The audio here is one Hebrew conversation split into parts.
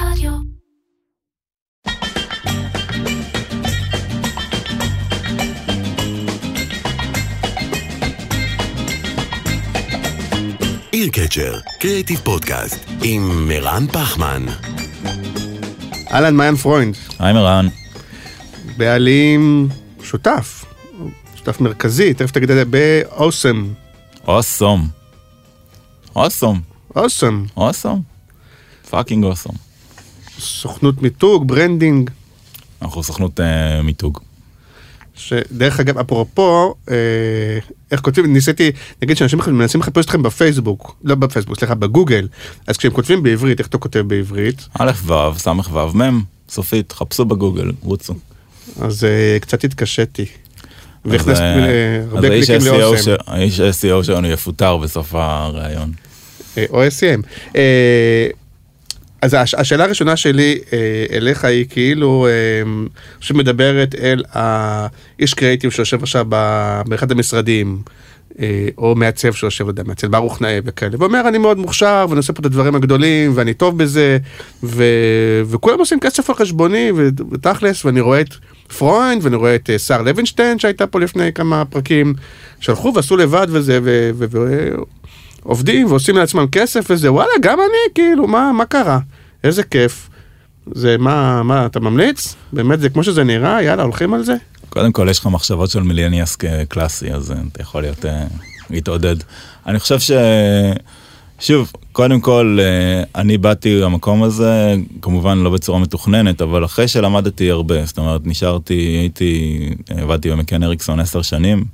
רדיו. Eye Catcher, creative podcast, עם מרן פחמן. אהלן, מעיין פרוינד, היי מרן. בעלים שותף, שותף מרכזי, תכף תגיד את זה, ב Awesome. Awesome. אוסום. אוסם, אוסום. פאקינג אוסום. סוכנות מיתוג, ברנדינג, אנחנו סוכנות אה, מיתוג. שדרך אגב, אפרופו, אה, איך כותבים, ניסיתי, נגיד שאנשים מנסים לחפש אתכם בפייסבוק, לא בפייסבוק, סליחה, בגוגל, אז כשהם כותבים בעברית, איך אתה כותב בעברית? א' ו', ס' ו', מ', סופית, חפשו בגוגל, רוצו. אז אה, קצת התקשיתי. אז, והכנסתי אה, הרבה אז האיש קליקים SEO לאוסם. האיש SEO שלנו יפוטר בסוף הראיון. אה, או SEM. אז הש- השאלה הראשונה שלי אה, אליך היא כאילו אה, שמדברת אל האיש קריאיטיב שיושב עכשיו באחד המשרדים. אה, או מעצב שיושב, לא יודע, מעצב ברוך נאה וכאלה, ואומר אני מאוד מוכשר ואני עושה פה את הדברים הגדולים ואני טוב בזה ו... וכולם עושים כסף על חשבוני. ותכלס ואני רואה את פרוינד ואני רואה את אה, שר לוינשטיין שהייתה פה לפני כמה פרקים, שהלכו ועשו לבד וזה ו... ו... ו... עובדים ועושים לעצמם כסף וזה, וואלה, גם אני, כאילו, מה, מה קרה? איזה כיף. זה, מה, מה, אתה ממליץ? באמת, זה כמו שזה נראה? יאללה, הולכים על זה? קודם כל, יש לך מחשבות של millennials קלאסי, אז אה, אתה יכול להיות, אה, להתעודד. אני חושב ש... שוב, קודם כל, אה, אני באתי למקום הזה, כמובן לא בצורה מתוכננת, אבל אחרי שלמדתי הרבה, זאת אומרת, נשארתי, הייתי, עבדתי במקן אריקסון עשר שנים,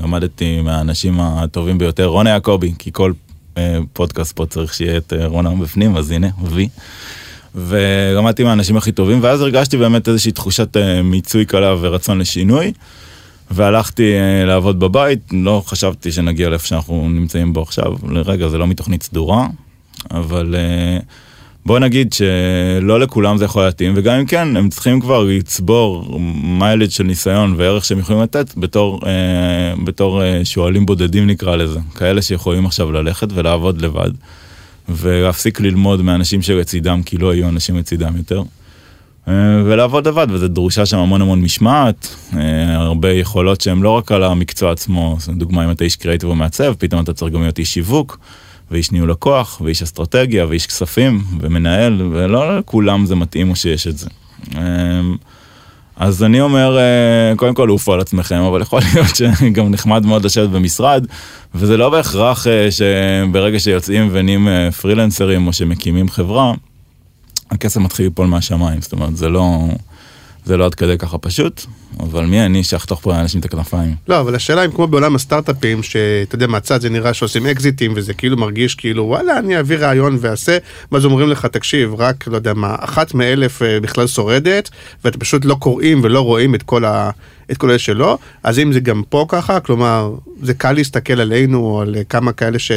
למדתי מהאנשים הטובים ביותר, רונה יעקבי, כי כל פודקאסט פה צריך שיהיה את אה, רונה בפנים, אז הנה, וי. ולמדתי מהאנשים הכי טובים, ואז הרגשתי באמת איזושהי תחושת אה, מיצוי קלה ורצון לשינוי. והלכתי אה, לעבוד בבית, לא חשבתי שנגיע לאיפה שאנחנו נמצאים בו עכשיו, לרגע זה לא מתוכנית סדורה, אבל אה, בוא נגיד שלא לכולם זה יכול להתאים, וגם אם כן, הם צריכים כבר לצבור מיילד של ניסיון וערך שהם יכולים לתת בתור, אה, בתור אה, שועלים בודדים נקרא לזה, כאלה שיכולים עכשיו ללכת ולעבוד לבד, ולהפסיק ללמוד מאנשים שלצידם, כי לא יהיו אנשים לצידם יותר. אה, ולעבוד לבד, וזה דרושה שם המון המון משמעת, אה, הרבה יכולות שהן לא רק על המקצוע עצמו, דוגמה אם אתה איש קריאיטיב או מעצב, פתאום אתה צריך גם להיות איש שיווק, ואיש ניהול לקוח, ואיש אסטרטגיה, ואיש כספים, ומנהל, ולא לכולם זה מתאים או שיש את זה. אה, אז אני אומר, אה, קודם כל עופו על עצמכם, אבל יכול להיות שגם נחמד מאוד לשבת במשרד, וזה לא בהכרח אה, שברגע שיוצאים ונהיים אה, פרילנסרים או שמקימים חברה, הכסף מתחיל ליפול מהשמיים, זאת אומרת, זה לא, זה לא עד כדי ככה פשוט, אבל מי אני שאחתוך פה לאנשים את הכנפיים? לא, אבל השאלה אם כמו בעולם הסטארט-אפים, שאתה יודע, מהצד זה נראה שעושים אקזיטים, וזה כאילו מרגיש כאילו, וואלה, אני אביא רעיון ואעשה, ואז אומרים לך, תקשיב, רק, לא יודע מה, אחת מאלף אה, בכלל שורדת, ואתם פשוט לא קוראים ולא רואים את כל ה... את כל אלה שלא, אז אם זה גם פה ככה, כלומר, זה קל להסתכל עלינו, על כמה כאלה ש...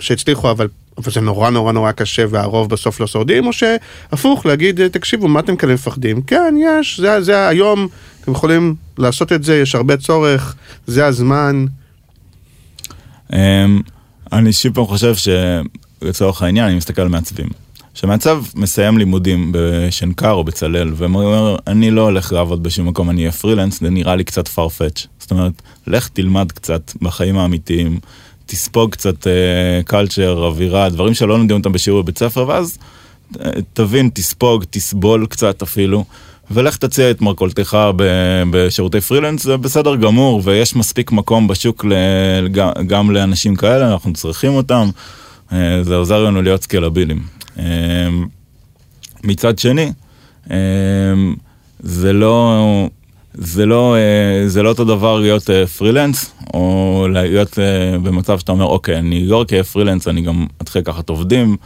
שהצליחו, אבל, אבל זה נורא נורא נורא קשה, והרוב בסוף לא שורדים, או שהפוך, להגיד, תקשיבו, מה אתם כאלה מפחדים? כן, יש, זה, זה היום, אתם יכולים לעשות את זה, יש הרבה צורך, זה הזמן. אמ, אני שוב פעם חושב שלצורך העניין, אני מסתכל על מעצבים. כשמעצב מסיים לימודים בשנקר או בצלאל, ואומר, אני לא הולך לעבוד בשום מקום, אני אהיה פרילנס, זה נראה לי קצת farfetch. זאת אומרת, לך תלמד קצת בחיים האמיתיים, תספוג קצת קלצ'ר, אווירה, דברים שלא לומדים אותם בשיעור בבית ספר, ואז אה, תבין, תספוג, תסבול קצת אפילו. ולך תציע את מרכולתך בשירותי פרילנס, זה בסדר גמור, ויש מספיק מקום בשוק גם- לאנשים כאלה, אנחנו צריכים אותם, אה, זה עוזר לנו להיות סקלבילים. אה, מצד שני, אה, זה לא, זה לא, אה, זה לא אותו דבר להיות אה, פרילנס, או להיות אה, במצב שאתה אומר, אוקיי, אני לא רק אהיה פרילנס, אני גם אתחיל לקחת עובדים,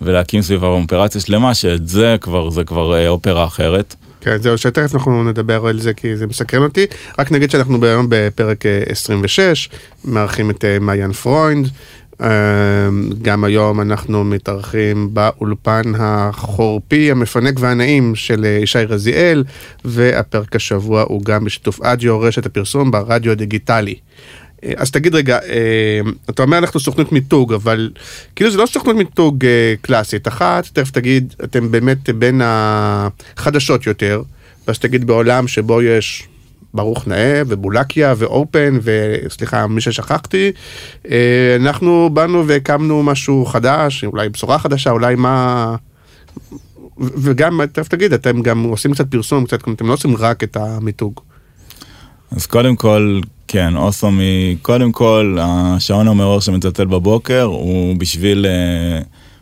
ולהקים סביבה אופרציה שלמה, שאת זה כבר, זה כבר אה, אופרה אחרת. כן, זהו, שתכף אנחנו נדבר על זה כי זה מסקרן אותי. רק נגיד שאנחנו היום בפרק אה, 26, מארחים את אה, מעיין פרוינד. אה, גם היום אנחנו מתארחים באולפן החורפי, המפנק והנעים של אה, ישי רזיאל, והפרק השבוע הוא גם בשיתוף אדיו, רשת הפרסום ברדיו הדיגיטלי. אה, אז תגיד רגע, אה, אתה אומר אנחנו סוכנות מיתוג, אבל כאילו זה לא סוכנות מיתוג אה, קלאסית. אחת, תכף תגיד, אתם באמת בין החדשות יותר, ואז תגיד בעולם שבו יש ברוך נאה ובולקיה ואופן וסליחה מי ששכחתי אה, אנחנו באנו והקמנו משהו חדש אולי בשורה חדשה אולי מה וגם תכף תגיד אתם גם עושים קצת פרסום קצת אתם לא עושים רק את המיתוג. אז קודם כל, כן, אוסום היא, קודם כל, השעון המאור שמצלצל בבוקר הוא בשביל, אה,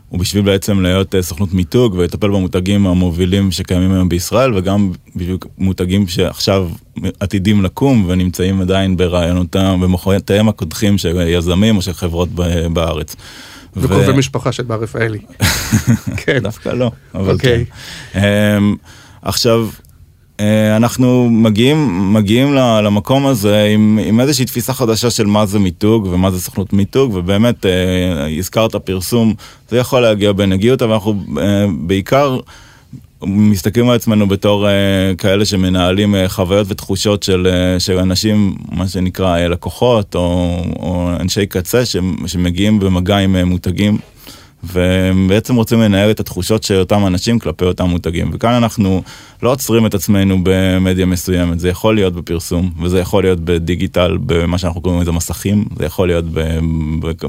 הוא בשביל בעצם להיות אה, סוכנות מיתוג ולטפל במותגים המובילים שקיימים היום בישראל, וגם בשביל מותגים שעכשיו עתידים לקום ונמצאים עדיין ברעיונותם, במוחותיהם הקודחים של יזמים או של חברות בארץ. וקרובי משפחה של בר רפאלי. כן. דווקא לא, אבל אוקיי. כן. אמ, עכשיו, אנחנו מגיעים, מגיעים למקום הזה עם, עם איזושהי תפיסה חדשה של מה זה מיתוג ומה זה סוכנות מיתוג, ובאמת אה, הזכרת פרסום, זה יכול להגיע בנגיעות, אבל אנחנו אה, בעיקר מסתכלים על עצמנו בתור אה, כאלה שמנהלים אה, חוויות ותחושות של, אה, של אנשים, מה שנקרא אה, לקוחות או, או אנשי קצה שמגיעים במגע עם אה, מותגים. ובעצם רוצים לנהל את התחושות של אותם אנשים כלפי אותם מותגים. וכאן אנחנו לא עוצרים את עצמנו במדיה מסוימת, זה יכול להיות בפרסום, וזה יכול להיות בדיגיטל, במה שאנחנו קוראים לזה מסכים, זה יכול להיות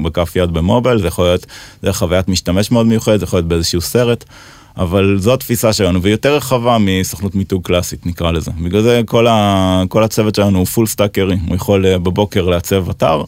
בכף יד ב mobile, זה יכול להיות דרך חוויית משתמש מאוד מיוחדת, זה יכול להיות באיזשהו סרט. אבל זו התפיסה שלנו, והיא יותר רחבה מסוכנות מיתוג קלאסית נקרא לזה. בגלל זה כל, ה, כל הצוות שלנו הוא full stack רי, הוא יכול אה, בבוקר לעצב אתר,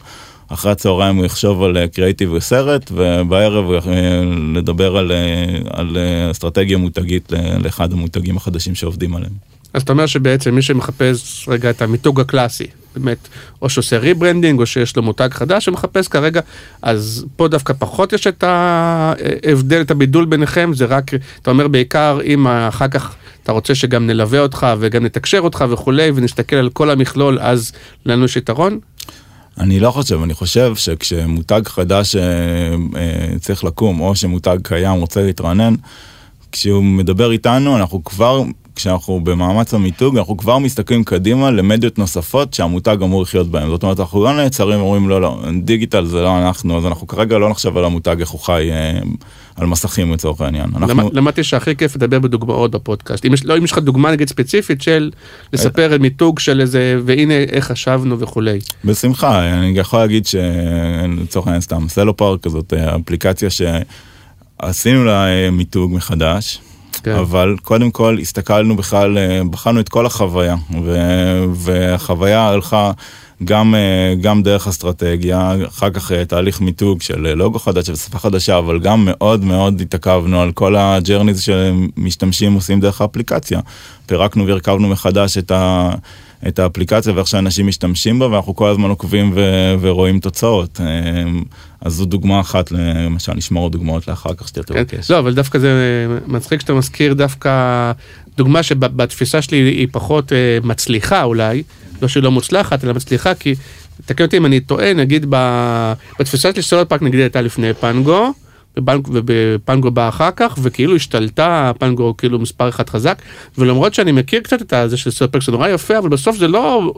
אחרי הצהריים הוא יחשוב על קריאיטיב וסרט, ובערב הוא אה, לדבר על, אה, על אה, אסטרטגיה מותגית לאחד המותגים החדשים שעובדים עליהם. אז אתה אומר שבעצם מי שמחפש רגע את המיתוג הקלאסי, באמת, או שעושה rebranding, או שיש לו מותג חדש שמחפש כרגע, אז פה דווקא פחות יש את ההבדל, את הבידול ביניכם, זה רק, אתה אומר בעיקר אם אחר כך אתה רוצה שגם נלווה אותך וגם נתקשר אותך וכולי, ונסתכל על כל המכלול, אז לנו יש יתרון? אני לא חושב, אני חושב שכשמותג חדש אה, אה, צריך לקום, או שמותג קיים רוצה להתרענן, כשהוא מדבר איתנו, אנחנו כבר, כשאנחנו במאמץ המיתוג, אנחנו כבר מסתכלים קדימה למדיות נוספות שהמותג אמור לחיות בהן. זאת אומרת, אנחנו לא נעצרים ואומרים, לא, לא, דיגיטל זה לא אנחנו, אז אנחנו כרגע לא נחשב על המותג איך הוא חי אה, על מסכים לצורך העניין. אנחנו... למד- למדתי שהכי כיף לדבר בדוגמאות בפודקאסט. אם יש, לא, אם יש לך דוגמה נגיד ספציפית של לספר על מיתוג של איזה, והנה איך חשבנו וכולי. בשמחה, אני יכול להגיד שלצורך העניין סתם, סלו פארק הזאת אה, אפליקציה שעשינו לה אה, מיתוג מחדש, כן. אבל קודם כל הסתכלנו בכלל, אה, בחנו את כל החוויה, ו- והחוויה הלכה גם, אה, גם דרך אסטרטגיה, אחר כך אה, תהליך מיתוג של אה, לוגו חדש ושפה חדשה, אבל גם מאוד מאוד התעכבנו על כל ה journeys שמשתמשים עושים דרך האפליקציה. פירקנו והרכבנו מחדש את ה... את האפליקציה ואיך שאנשים משתמשים בה ואנחנו כל הזמן עוקבים ו- ורואים תוצאות. אז זו דוגמה אחת, למשל נשמור עוד דוגמאות לאחר כך שאתה כן? תבקש. לא, אבל דווקא זה מצחיק שאתה מזכיר דווקא דוגמה שבתפיסה שלי היא פחות מצליחה אולי, לא שהיא לא מוצלחת, אלא מצליחה, כי, תקן אותי אם אני טועה, נגיד ב- בתפיסה שלי סולר פארק נגיד הייתה לפני פנגו, ובנק- ובפנגו בא אחר כך, וכאילו השתלטה, פנגו כאילו מספר אחד חזק, ולמרות שאני מכיר קצת את זה של סולר פארק, זה נורא יפה, אבל בסוף זה לא,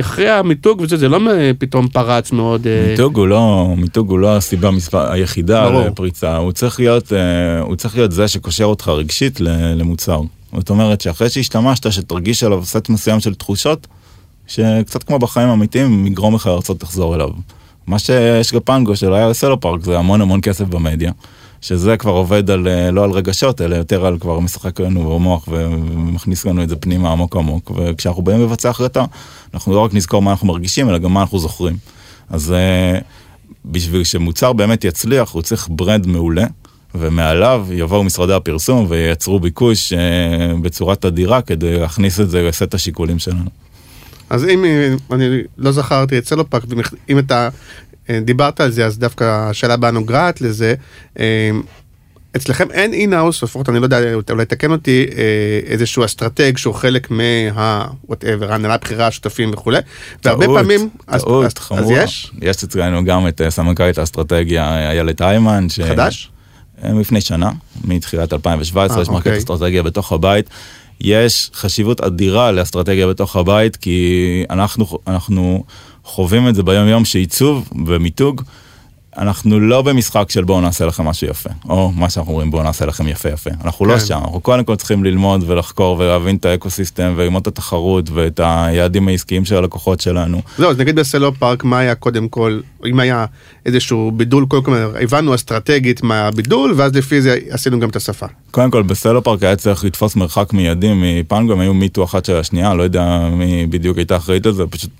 אחרי המיתוג וזה, זה לא פתאום פרץ מאוד. אה, מיתוג הוא לא, מיתוג הוא לא הסיבה מספר, היחידה ברור. לפריצה, הוא צריך להיות, אה, הוא צריך להיות זה שקושר אותך רגשית למוצר. זאת אומרת שאחרי שהשתמשת, שתרגיש עליו סט מסוים של תחושות, שקצת כמו בחיים האמיתיים, יגרום לך לרצות לחזור אליו. מה שיש בפנגו שלא היה לסלו פארק זה המון המון כסף במדיה, שזה כבר עובד על, אה, לא על רגשות, אלא יותר על כבר משחק לנו במוח ומכניס לנו את זה פנימה עמוק עמוק, וכשאנחנו באים לבצע החלטה, אנחנו לא רק נזכור מה אנחנו מרגישים, אלא גם מה אנחנו זוכרים. אז אה, בשביל שמוצר באמת יצליח, הוא צריך ברנד מעולה, ומעליו יבואו משרדי הפרסום וייצרו ביקוש אה, בצורה תדירה כדי להכניס את זה לסט השיקולים שלנו. אז אם אני לא זכרתי את סלו פארק, אם אתה אה, דיברת על זה, אז דווקא השאלה הבאה נוגעת לזה. אה, אצלכם אין in-house, לפחות אני לא יודע, אולי תקן אותי, אה, איזשהו אסטרטג שהוא חלק מה... whatever, ההנהלה הבכירה, השותפים וכולי, והרבה פעמים... טעות אז- אז. יש? יש אצלנו גם את סמנכ"לית האסטרטגיה איילת היימן. ש- חדש? אה, לפני שנה, מתחילת 2017, אה, יש מערכת אוקיי. אסטרטגיה בתוך הבית. יש חשיבות אדירה לאסטרטגיה בתוך הבית, כי אנחנו, אנחנו חווים את זה ביום יום שעיצוב ומיתוג, אנחנו לא במשחק של בואו נעשה לכם משהו יפה, או מה שאנחנו אומרים בואו נעשה לכם יפה יפה. אנחנו לא כן. שם, אנחנו קודם כל צריכים ללמוד ולחקור ולהבין את ה ecosystem וללמוד את התחרות ואת היעדים העסקיים של הלקוחות שלנו. זהו, אז נגיד בסלו פארק, מה היה קודם כל, אם היה איזשהו בידול, קודם כל הבנו אסטרטגית מה הבידול, ואז לפי זה עשינו גם את השפה. קודם כל בסלו פארק היה צריך לתפוס מרחק מיידי מפנגו, הם היו me too אחת של השנייה, לא יודע מי בדיוק הייתה אחראית על זה, פשוט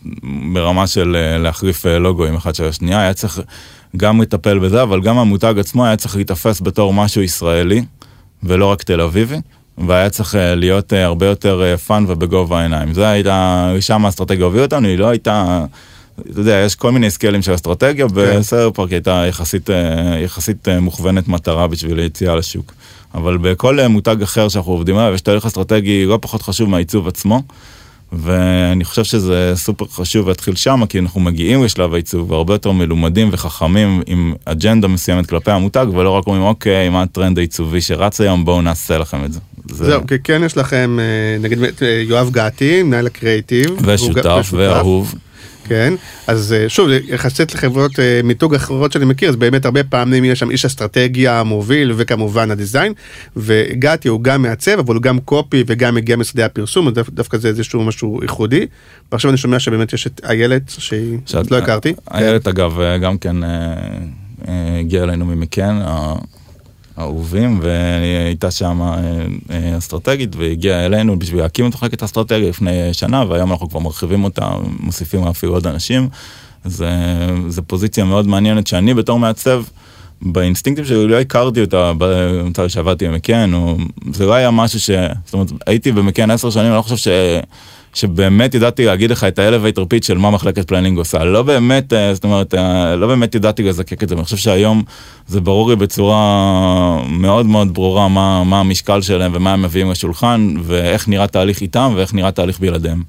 ברמה של אה, להחליף אה, לוגואים אחת של השנייה, היה צריך גם לטפל בזה, אבל גם המותג עצמו היה צריך להיתפס בתור משהו ישראלי, ולא רק תל אביבי. והיה צריך אה, להיות אה, הרבה יותר אה, fun ובגובה העיניים. זה הייתה, שם האסטרטגיה הובילה אותנו, היא לא הייתה, אתה יודע, יש כל מיני סקיילים של אסטרטגיה, בסדר פארק הייתה יחסית, אה, יחסית אה, מוכוונת מטרה בשביל היציאה לשוק. אבל בכל אה, מותג אחר שאנחנו עובדים עליו, יש תהליך אסטרטגי לא פחות חשוב מהעיצוב עצמו. ואני חושב שזה סופר חשוב להתחיל שם, כי אנחנו מגיעים לשלב העיצוב והרבה יותר מלומדים וחכמים עם אג'נדה מסוימת כלפי המותג, ולא רק אומרים, אוקיי, מה הטרנד העיצובי שרץ היום, בואו נעשה לכם את זה. זה... זהו, כי כן יש לכם, אה, נגיד אה, יואב געתי, מנהל הקריאיטיב. ושותף ואהוב. כן, אז אה, שוב, יחסית לחברות אה, מיתוג אחרות שאני מכיר, אז באמת הרבה פעמים יש שם איש אסטרטגיה מוביל וכמובן הדיזיין, וגתי הוא גם מעצב, אבל הוא גם קופי וגם מגיע משדה הפרסום, אז דו- דווקא זה איזשהו משהו ייחודי. ועכשיו אני שומע שבאמת יש את איילת, שהיא שאת- לא הכרתי. איילת אגב גם כן אה, הגיעה אלינו ממקן, ה- האהובים, והייתה שם אה, אה, אסטרטגית והגיעה אלינו בשביל להקים את מחלקת האסטרטגיה לפני שנה, והיום אנחנו כבר מרחיבים אותה, מוסיפים אפילו עוד אנשים. זה, זה פוזיציה מאוד מעניינת שאני בתור מעצב, באינסטינקטים שלי לא הכרתי אותה במצב שעבדתי ב McCann, זה לא היה משהו ש... זאת אומרת, הייתי ב McCann עשר שנים, אני לא חושב ש... שבאמת ידעתי להגיד לך את ה elevator pitch של מה מחלקת planning עושה. לא באמת, אה, זאת אומרת, אה, לא באמת ידעתי לזקק את זה, ואני חושב שהיום זה ברור לי בצורה מאוד מאוד ברורה מה, מה המשקל שלהם ומה הם מביאים לשולחן, ואיך נראה תהליך איתם ואיך נראה תהליך בלעדיהם.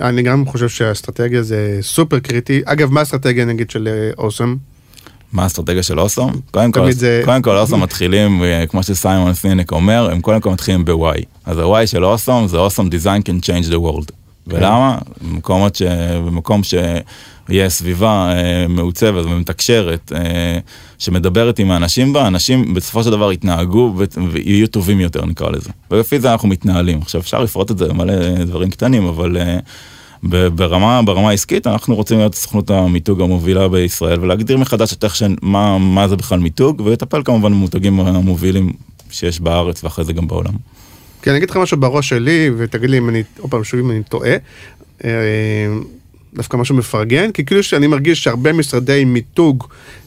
אני גם חושב שהאסטרטגיה זה סופר קריטי. אגב, מה האסטרטגיה נגיד של אה, Awesome? מה האסטרטגיה של אוסום? קודם כל, זה- קודם כל אוסום מתחילים, אה, כמו שסיימון סינק אומר, הם קודם כל מתחילים ב-Y. אז ה-Y של אוסום זה אוסום design can change the world. ולמה? במקומות ש... במקום שיהיה סביבה אה, מעוצבת ומתקשרת, אה, שמדברת עם האנשים בה, אנשים בסופו של דבר יתנהגו ויהיו טובים יותר נקרא לזה. ולפי זה אנחנו מתנהלים. עכשיו אפשר לפרוט את זה למלא דברים קטנים, אבל אה, ברמה, ברמה העסקית אנחנו רוצים להיות סוכנות המיתוג המובילה בישראל ולהגדיר מחדש את איך ש... מה, מה זה בכלל מיתוג ולטפל כמובן במותגים המובילים שיש בארץ ואחרי זה גם בעולם. כי אני אגיד לך משהו בראש שלי, ותגיד לי אם אני, עוד פעם, שוב אם אני טועה, אה, דווקא משהו מפרגן, כי כאילו שאני מרגיש שהרבה משרדי מיתוג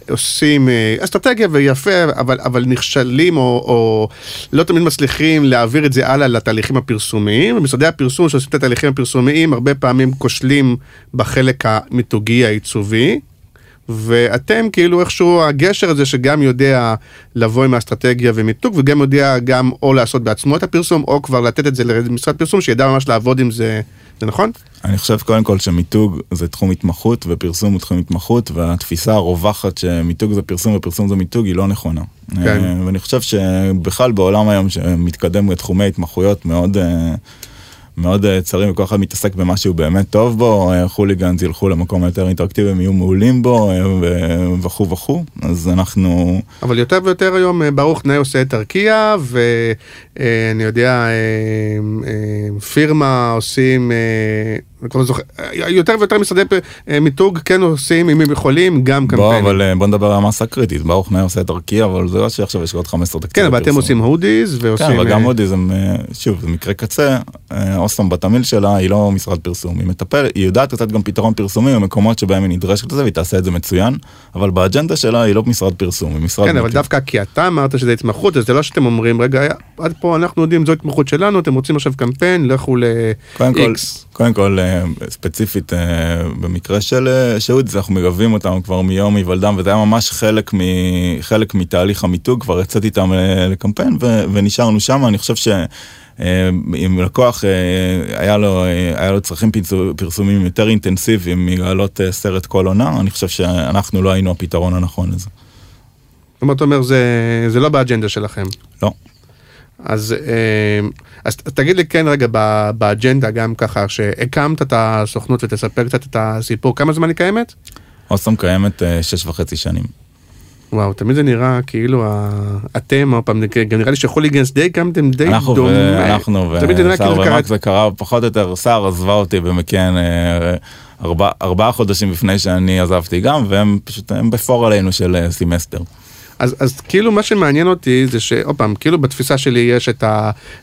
עושים אה, אסטרטגיה ויפה, אבל, אבל נכשלים או, או לא תמיד מצליחים להעביר את זה הלאה לתהליכים הפרסומיים, ומשרדי הפרסום שעושים את התהליכים הפרסומיים הרבה פעמים כושלים בחלק המיתוגי העיצובי. ואתם כאילו איכשהו הגשר הזה שגם יודע לבוא עם האסטרטגיה ומיתוג וגם יודע גם או לעשות בעצמו את הפרסום או כבר לתת את זה למשרד פרסום שידע ממש לעבוד עם זה, זה נכון? אני חושב קודם כל שמיתוג זה תחום התמחות ופרסום הוא תחום התמחות והתפיסה הרווחת שמיתוג זה פרסום ופרסום זה מיתוג היא לא נכונה. כן. אה, ואני חושב שבכלל בעולם היום שמתקדם לתחומי התמחויות מאוד אה, מאוד אה, צרים וכל אחד מתעסק במה שהוא באמת טוב בו, חוליגנס ילכו למקום היותר אינטראקטיבי, הם יהיו מעולים בו ו- וכו' וכו', אז אנחנו... אבל יותר ויותר היום ברוך תנאי עושה את ארקיע ואני יודע אה, אה, פירמה עושים, אה, אני לא זוכר, אה, יותר ויותר משרדי אה, מיתוג כן עושים אם הם יכולים גם בוא, קמפיינים. אבל אה, בוא נדבר על המסה הקריטית, ברוך נאי עושה את ארקיע, אבל זה לא שעכשיו יש עוד 15 תקציב כן אבל אתם. עושים הודיז ועושים, כן, אבל אה, גם אה, שוב, זה מקרה קצה, אה, אוסטום בתמהיל שלה היא לא משרד פרסום, היא מטפלת, היא יודעת לתת גם פתרון פרסומי במקומות שבהם היא נדרשת לזה והיא תעשה את זה מצוין, אבל באג'נדה שלה היא לא משרד פרסום, היא משרד... כן, אבל. דווקא כי אתה אמרת שזה התמחות, אז זה לא שאתם אומרים, רגע, עד פה אנחנו יודעים, זו התמחות שלנו, אתם רוצים עכשיו קמפיין, לכו ל-X. קודם כל, אה, ספציפית אה, במקרה של אה, שהות, אנחנו מלווים אותם כבר מיום היוולדם, וזה היה ממש חלק, מ, חלק מתהליך המיתוג, כבר יצאתי איתם לקמפיין ו, ונשארנו שם, אני חושב ש... אם לקוח היה לו, היה לו צרכים פרסו- פרסומיים יותר אינטנסיביים מלהעלות סרט כל עונה, אני חושב שאנחנו לא היינו הפתרון הנכון לזה. זאת אומרת, זה, זה לא באג'נדה שלכם. לא. אז, אה, אז תגיד לי כן רגע באג'נדה גם ככה שהקמת את הסוכנות ותספר קצת את הסיפור כמה זמן היא קיימת? אוסם קיימת אה, שש וחצי שנים. וואו תמיד זה נראה כאילו אתם עוד פעם גם נראה לי שחוליגנס די קמתם די אנחנו דומה. ואנחנו תמיד זה נראה וסער כאילו קרה- ומק זה קרה פחות או יותר, סער עזבה אותי במקן אה, ארבע- ארבעה חודשים לפני שאני עזבתי גם, והם פשוט, הם בפור עלינו של סמסטר. אז, אז כאילו מה שמעניין אותי זה שעוד פעם כאילו בתפיסה שלי יש את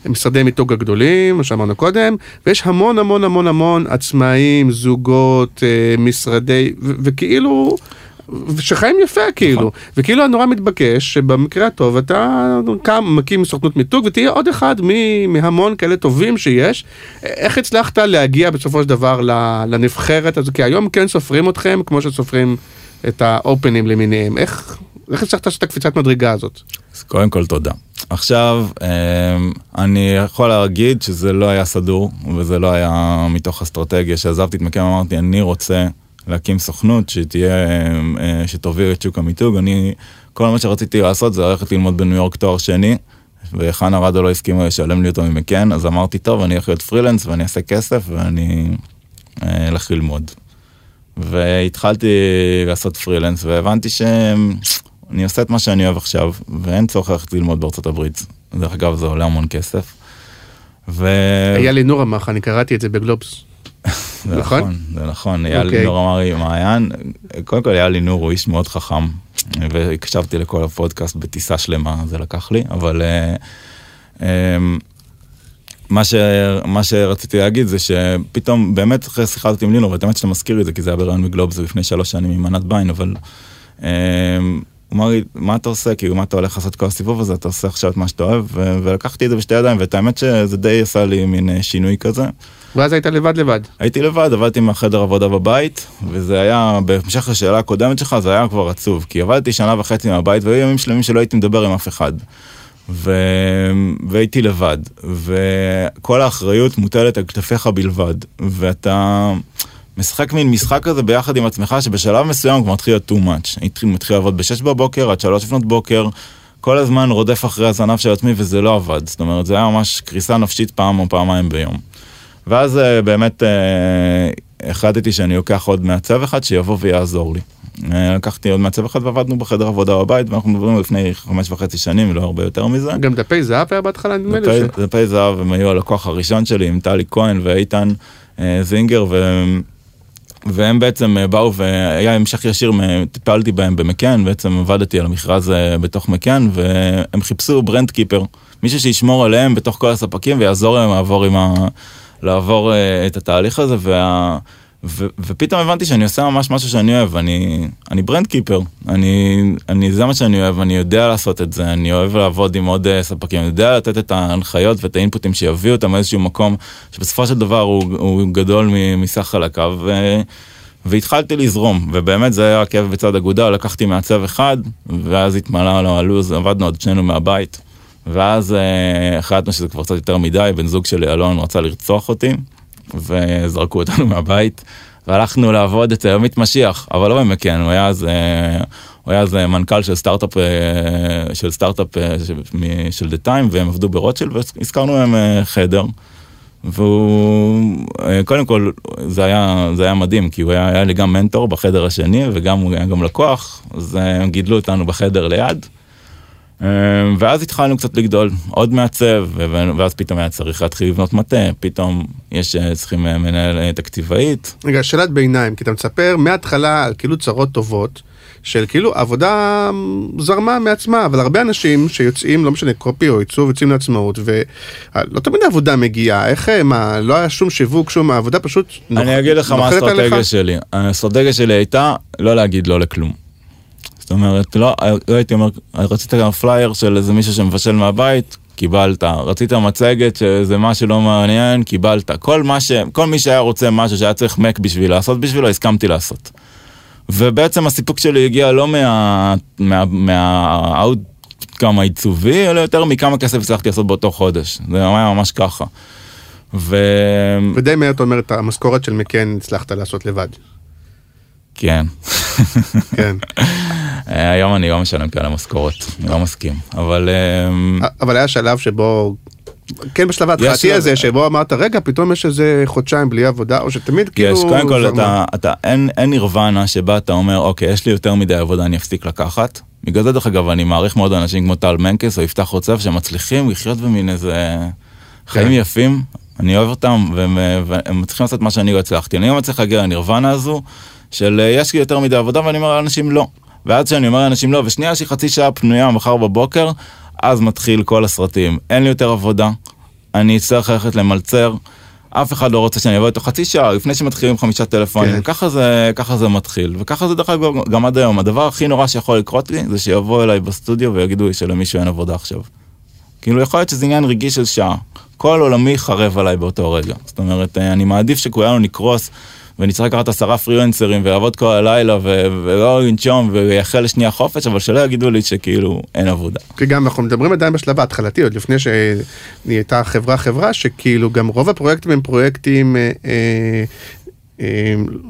המשרדי מיתוג הגדולים מה שאמרנו קודם ויש המון המון המון המון עצמאים זוגות אה, משרדי ו- וכאילו. שחיים יפה כאילו. וכאילו הנורא מתבקש שבמקרה הטוב אתה קם מקים סוכנות מיתוג ותהיה עוד אחד מ- מהמון כאלה טובים שיש. איך הצלחת להגיע בסופו של דבר לנבחרת הזו? כי היום כן סופרים אתכם כמו שסופרים את האופנים למיניהם. איך איך הצלחת לעשות את הקפיצת מדרגה הזאת? אז קודם כל תודה. עכשיו, אה, אני יכול להגיד שזה לא היה סדור, וזה לא היה מתוך אסטרטגיה. שעזבתי את מקם אמרתי, אני רוצה להקים סוכנות שתהיה, אה, שתוביל את שוק המיתוג. אני, כל מה שרציתי לעשות זה ללכת ללמוד בניו יורק תואר שני, וחנה רדו לא הסכימה לשלם לי אותו ממקן, אז אמרתי, טוב, אני הולך להיות פרילנס ואני אעשה כסף ואני אה, אלך ללמוד. והתחלתי לעשות פרילנס והבנתי שאני עושה את מה שאני אוהב עכשיו ואין צורך ללכת ללמוד בארצות הברית. דרך אגב זה עולה המון כסף. ו... היה לי נור אמר לך, אני קראתי את זה בגלובס. זה נכון? נכון, זה נכון, אייל אוקיי. לינור אמר לי מעיין, קודם כל אייל לינור הוא איש מאוד חכם, והקשבתי לכל הפודקאסט בטיסה שלמה, זה לקח לי, אבל אה, אה, מה, ש, מה שרציתי להגיד זה שפתאום באמת אחרי שיחה הזאת עם לינור, ובאמת שאתה מזכיר לי את זה, כי זה היה ברעיון מגלובס לפני שלוש שנים עם ענת ביין, אבל הוא אמר לי, מה אתה עושה? כאילו, מה אתה הולך לעשות כל הסיבוב הזה? אתה עושה עכשיו את מה שאתה אוהב, ו- ולקחתי את זה בשתי ידיים, ואת האמת שזה די עשה לי מין אה, שינוי כזה. ואז היית לבד לבד. הייתי לבד, עבדתי מהחדר עבודה בבית, וזה היה, בהמשך לשאלה הקודמת שלך, זה היה כבר עצוב, כי עבדתי שנה וחצי מהבית, והיו ימים שלמים שלא הייתי מדבר עם אף אחד. ו... והייתי לבד, וכל האחריות מוטלת על כתפיך בלבד, ואתה משחק מין משחק כזה ביחד עם עצמך, שבשלב מסוים כבר מתחיל להיות too much. הייתי מתחיל לעבוד ב-6 בבוקר עד 3 לפנות בוקר, כל הזמן רודף אחרי הזנב של עצמי, וזה לא עבד. זאת אומרת, זה היה ממש קריסה נפשית פעם או פעמיים ביום. ואז אה, באמת אה, החלטתי שאני לוקח עוד מעצב אחד שיבוא ויעזור לי. אה, לקחתי עוד מעצב אחד ועבדנו בחדר עבודה בבית, ואנחנו מדברים לפני חמש וחצי שנים, לא הרבה יותר מזה. גם דפי זהב היה בהתחלה נדמה לי. דפי- זהב הם היו הלקוח הראשון שלי עם טלי כהן ואיתן זינגר ו... והם בעצם אה, באו והיה המשך ישיר, טיפלתי בהם במקן, בעצם עבדתי על המכרז אה, בתוך מקן והם חיפשו ברנד קיפר, מישהו שישמור עליהם בתוך כל הספקים ויעזור להם לעבור ה... לעבור אה, את התהליך הזה וה... ופתאום הבנתי שאני עושה ממש משהו שאני אוהב, אני, אני ברנד קיפר, אני, אני, זה מה שאני אוהב, אני יודע לעשות את זה, אני אוהב לעבוד עם עוד אה, ספקים, אני יודע לתת את ההנחיות ואת האינפוטים שיביאו אותם מאיזשהו מקום שבסופו של דבר הוא, הוא גדול מסך חלקיו, והתחלתי לזרום, ובאמת זה היה עקב בצד אגודל, לקחתי מעצב אחד, ואז התמלא לו הלו"ז, עבדנו עוד שנינו מהבית, ואז אה, החלטנו שזה כבר קצת יותר מדי, בן זוג שלי אלון רצה לרצוח אותי, וזרקו אותנו מהבית, והלכנו לעבוד אצל עמית משיח, אבל לא במקן, הוא היה אז, אה, הוא היה אז אה, מנכ"ל של סטארט-אפ, אה, של סטארט-אפ של- דה טיים, והם עבדו ברוטשילד, והזכרנו להם חדר. והוא, קודם כל, זה היה, זה היה מדהים, כי הוא היה, היה לי גם מנטור בחדר השני, וגם הוא היה גם לקוח, אז הם גידלו אותנו בחדר ליד. אה, ואז התחלנו קצת לגדול, עוד מעצב, ואז פתאום היה צריך להתחיל לבנות מטה, פתאום יש, אה, צריכים אה, מנהל אה, תקציבאית. רגע, שאלת ביניים, כי אתה מספר מההתחלה על כאילו צרות טובות, של כאילו עבודה זרמה מעצמה, אבל הרבה אנשים שיוצאים, לא משנה, קופי או עיצוב, יוצאים לעצמאות, ולא תמיד העבודה מגיעה, איך, מה, לא היה שום שיווק, שום העבודה פשוט נוח- אני אגיד לך מה? האסטרטגיה שלי. האסטרטגיה שלי הייתה לא להגיד לא לכלום. זאת אומרת, לא, לא הייתי אומר, רצית גם פלייר של איזה מישהו שמבשל מהבית, קיבלת. רצית מצגת שזה משהו לא מעניין, קיבלת. כל, מה ש, כל מי שהיה רוצה משהו שהיה צריך Mac בשביל לעשות בשבילו, הסכמתי לעשות. ובעצם הסיפוק שלי הגיע לא מה... מה... מה... כמה עיצובי, אלא יותר מכמה כסף הצלחתי לעשות באותו חודש. זה היה ממש ככה. ו... ודי מהר אתה אומר את המשכורת של McCann הצלחת לעשות לבד. כן. כן. אה, היום אני לא משלם כאלה משכורות, אני לא מסכים, אבל אמ, אבל היה שלב שבו, כן בשלב ההתחלתי הזה, שבו אמרת, רגע, פתאום יש איזה חודשיים בלי עבודה, או שתמיד כאילו... יש, קודם כל. אתה, אתה, אין, אין נירוונה שבה אתה אומר, אוקיי, יש לי יותר מדי עבודה, אני אפסיק לקחת. בגלל זה, דרך אגב, אני מעריך מאוד אנשים כמו טל מנקס או יפתח רוצף, שמצליחים לחיות במין איזה חיים כן. יפים, אני אוהב אותם, והם, והם מצליחים לעשות מה שאני לא הצלחתי. אני לא מצליח להגיע לנירוונה הזו, של אה, יש לי יותר מדי עבודה, ואני אומר לאנשים לא. ואז כשאני אומר לאנשים לא, ושנייה יש לי חצי שעה פנויה מחר בבוקר, אז מתחיל כל הסרטים. אין לי יותר עבודה, אני אצטרך ללכת למלצר. אף אחד לא רוצה שאני אבוא איתו חצי שעה לפני שמתחילים חמישה טלפונים, כן. ככה זה, ככה זה מתחיל, וככה זה דרך אגב גם עד היום. הדבר הכי נורא שיכול לקרות לי זה שיבואו אליי בסטודיו ויגידו לי שלמישהו אין עבודה עכשיו. כאילו יכול להיות שזה עניין רגעי של שעה. כל עולמי חרב עליי באותו רגע. זאת אומרת, אה, אני מעדיף שכולנו נקרוס ונצטרך לקחת עשרה פרילנסרים ולעבוד כל הלילה ו- ולא לנשום ולייחל לשנייה חופש, אבל שלא יגידו לי שכאילו אין עבודה. כי גם אנחנו מדברים עדיין בשלב ההתחלתי, עוד לפני שנהייתה חברה חברה, שכאילו גם רוב הפרויקטים הם פרויקטים, אה, אה,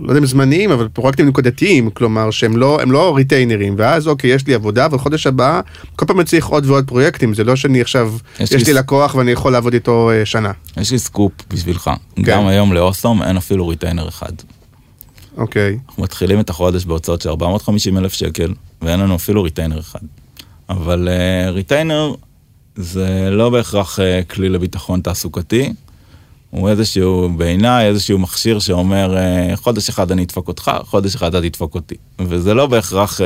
לא יודע אם זמניים, אבל פרויקטים נקודתיים, כלומר שהם לא, הם לא ריטיינרים, ואז אוקיי, יש לי עבודה, וחודש הבא, כל פעם אני צריך עוד ועוד פרויקטים, זה לא שאני עכשיו, יש יש, לי לי ס- לקוח ואני יכול לעבוד איתו אה, שנה, יש לי scope בשבילך. כן. גם היום ל Awesome אין אפילו retainer אחד. אוקיי, אנחנו מתחילים את החודש בהוצאות של 450 אלף שקל, ואין לנו אפילו retainer אחד. אבל אה, retainer זה לא בהכרח אה, כלי לביטחון תעסוקתי, הוא איזשהו, בעיניי, איזשהו מכשיר שאומר, אה, חודש אחד אני אדפוק אותך, חודש אחד אתה תדפוק אותי. וזה לא בהכרח אה,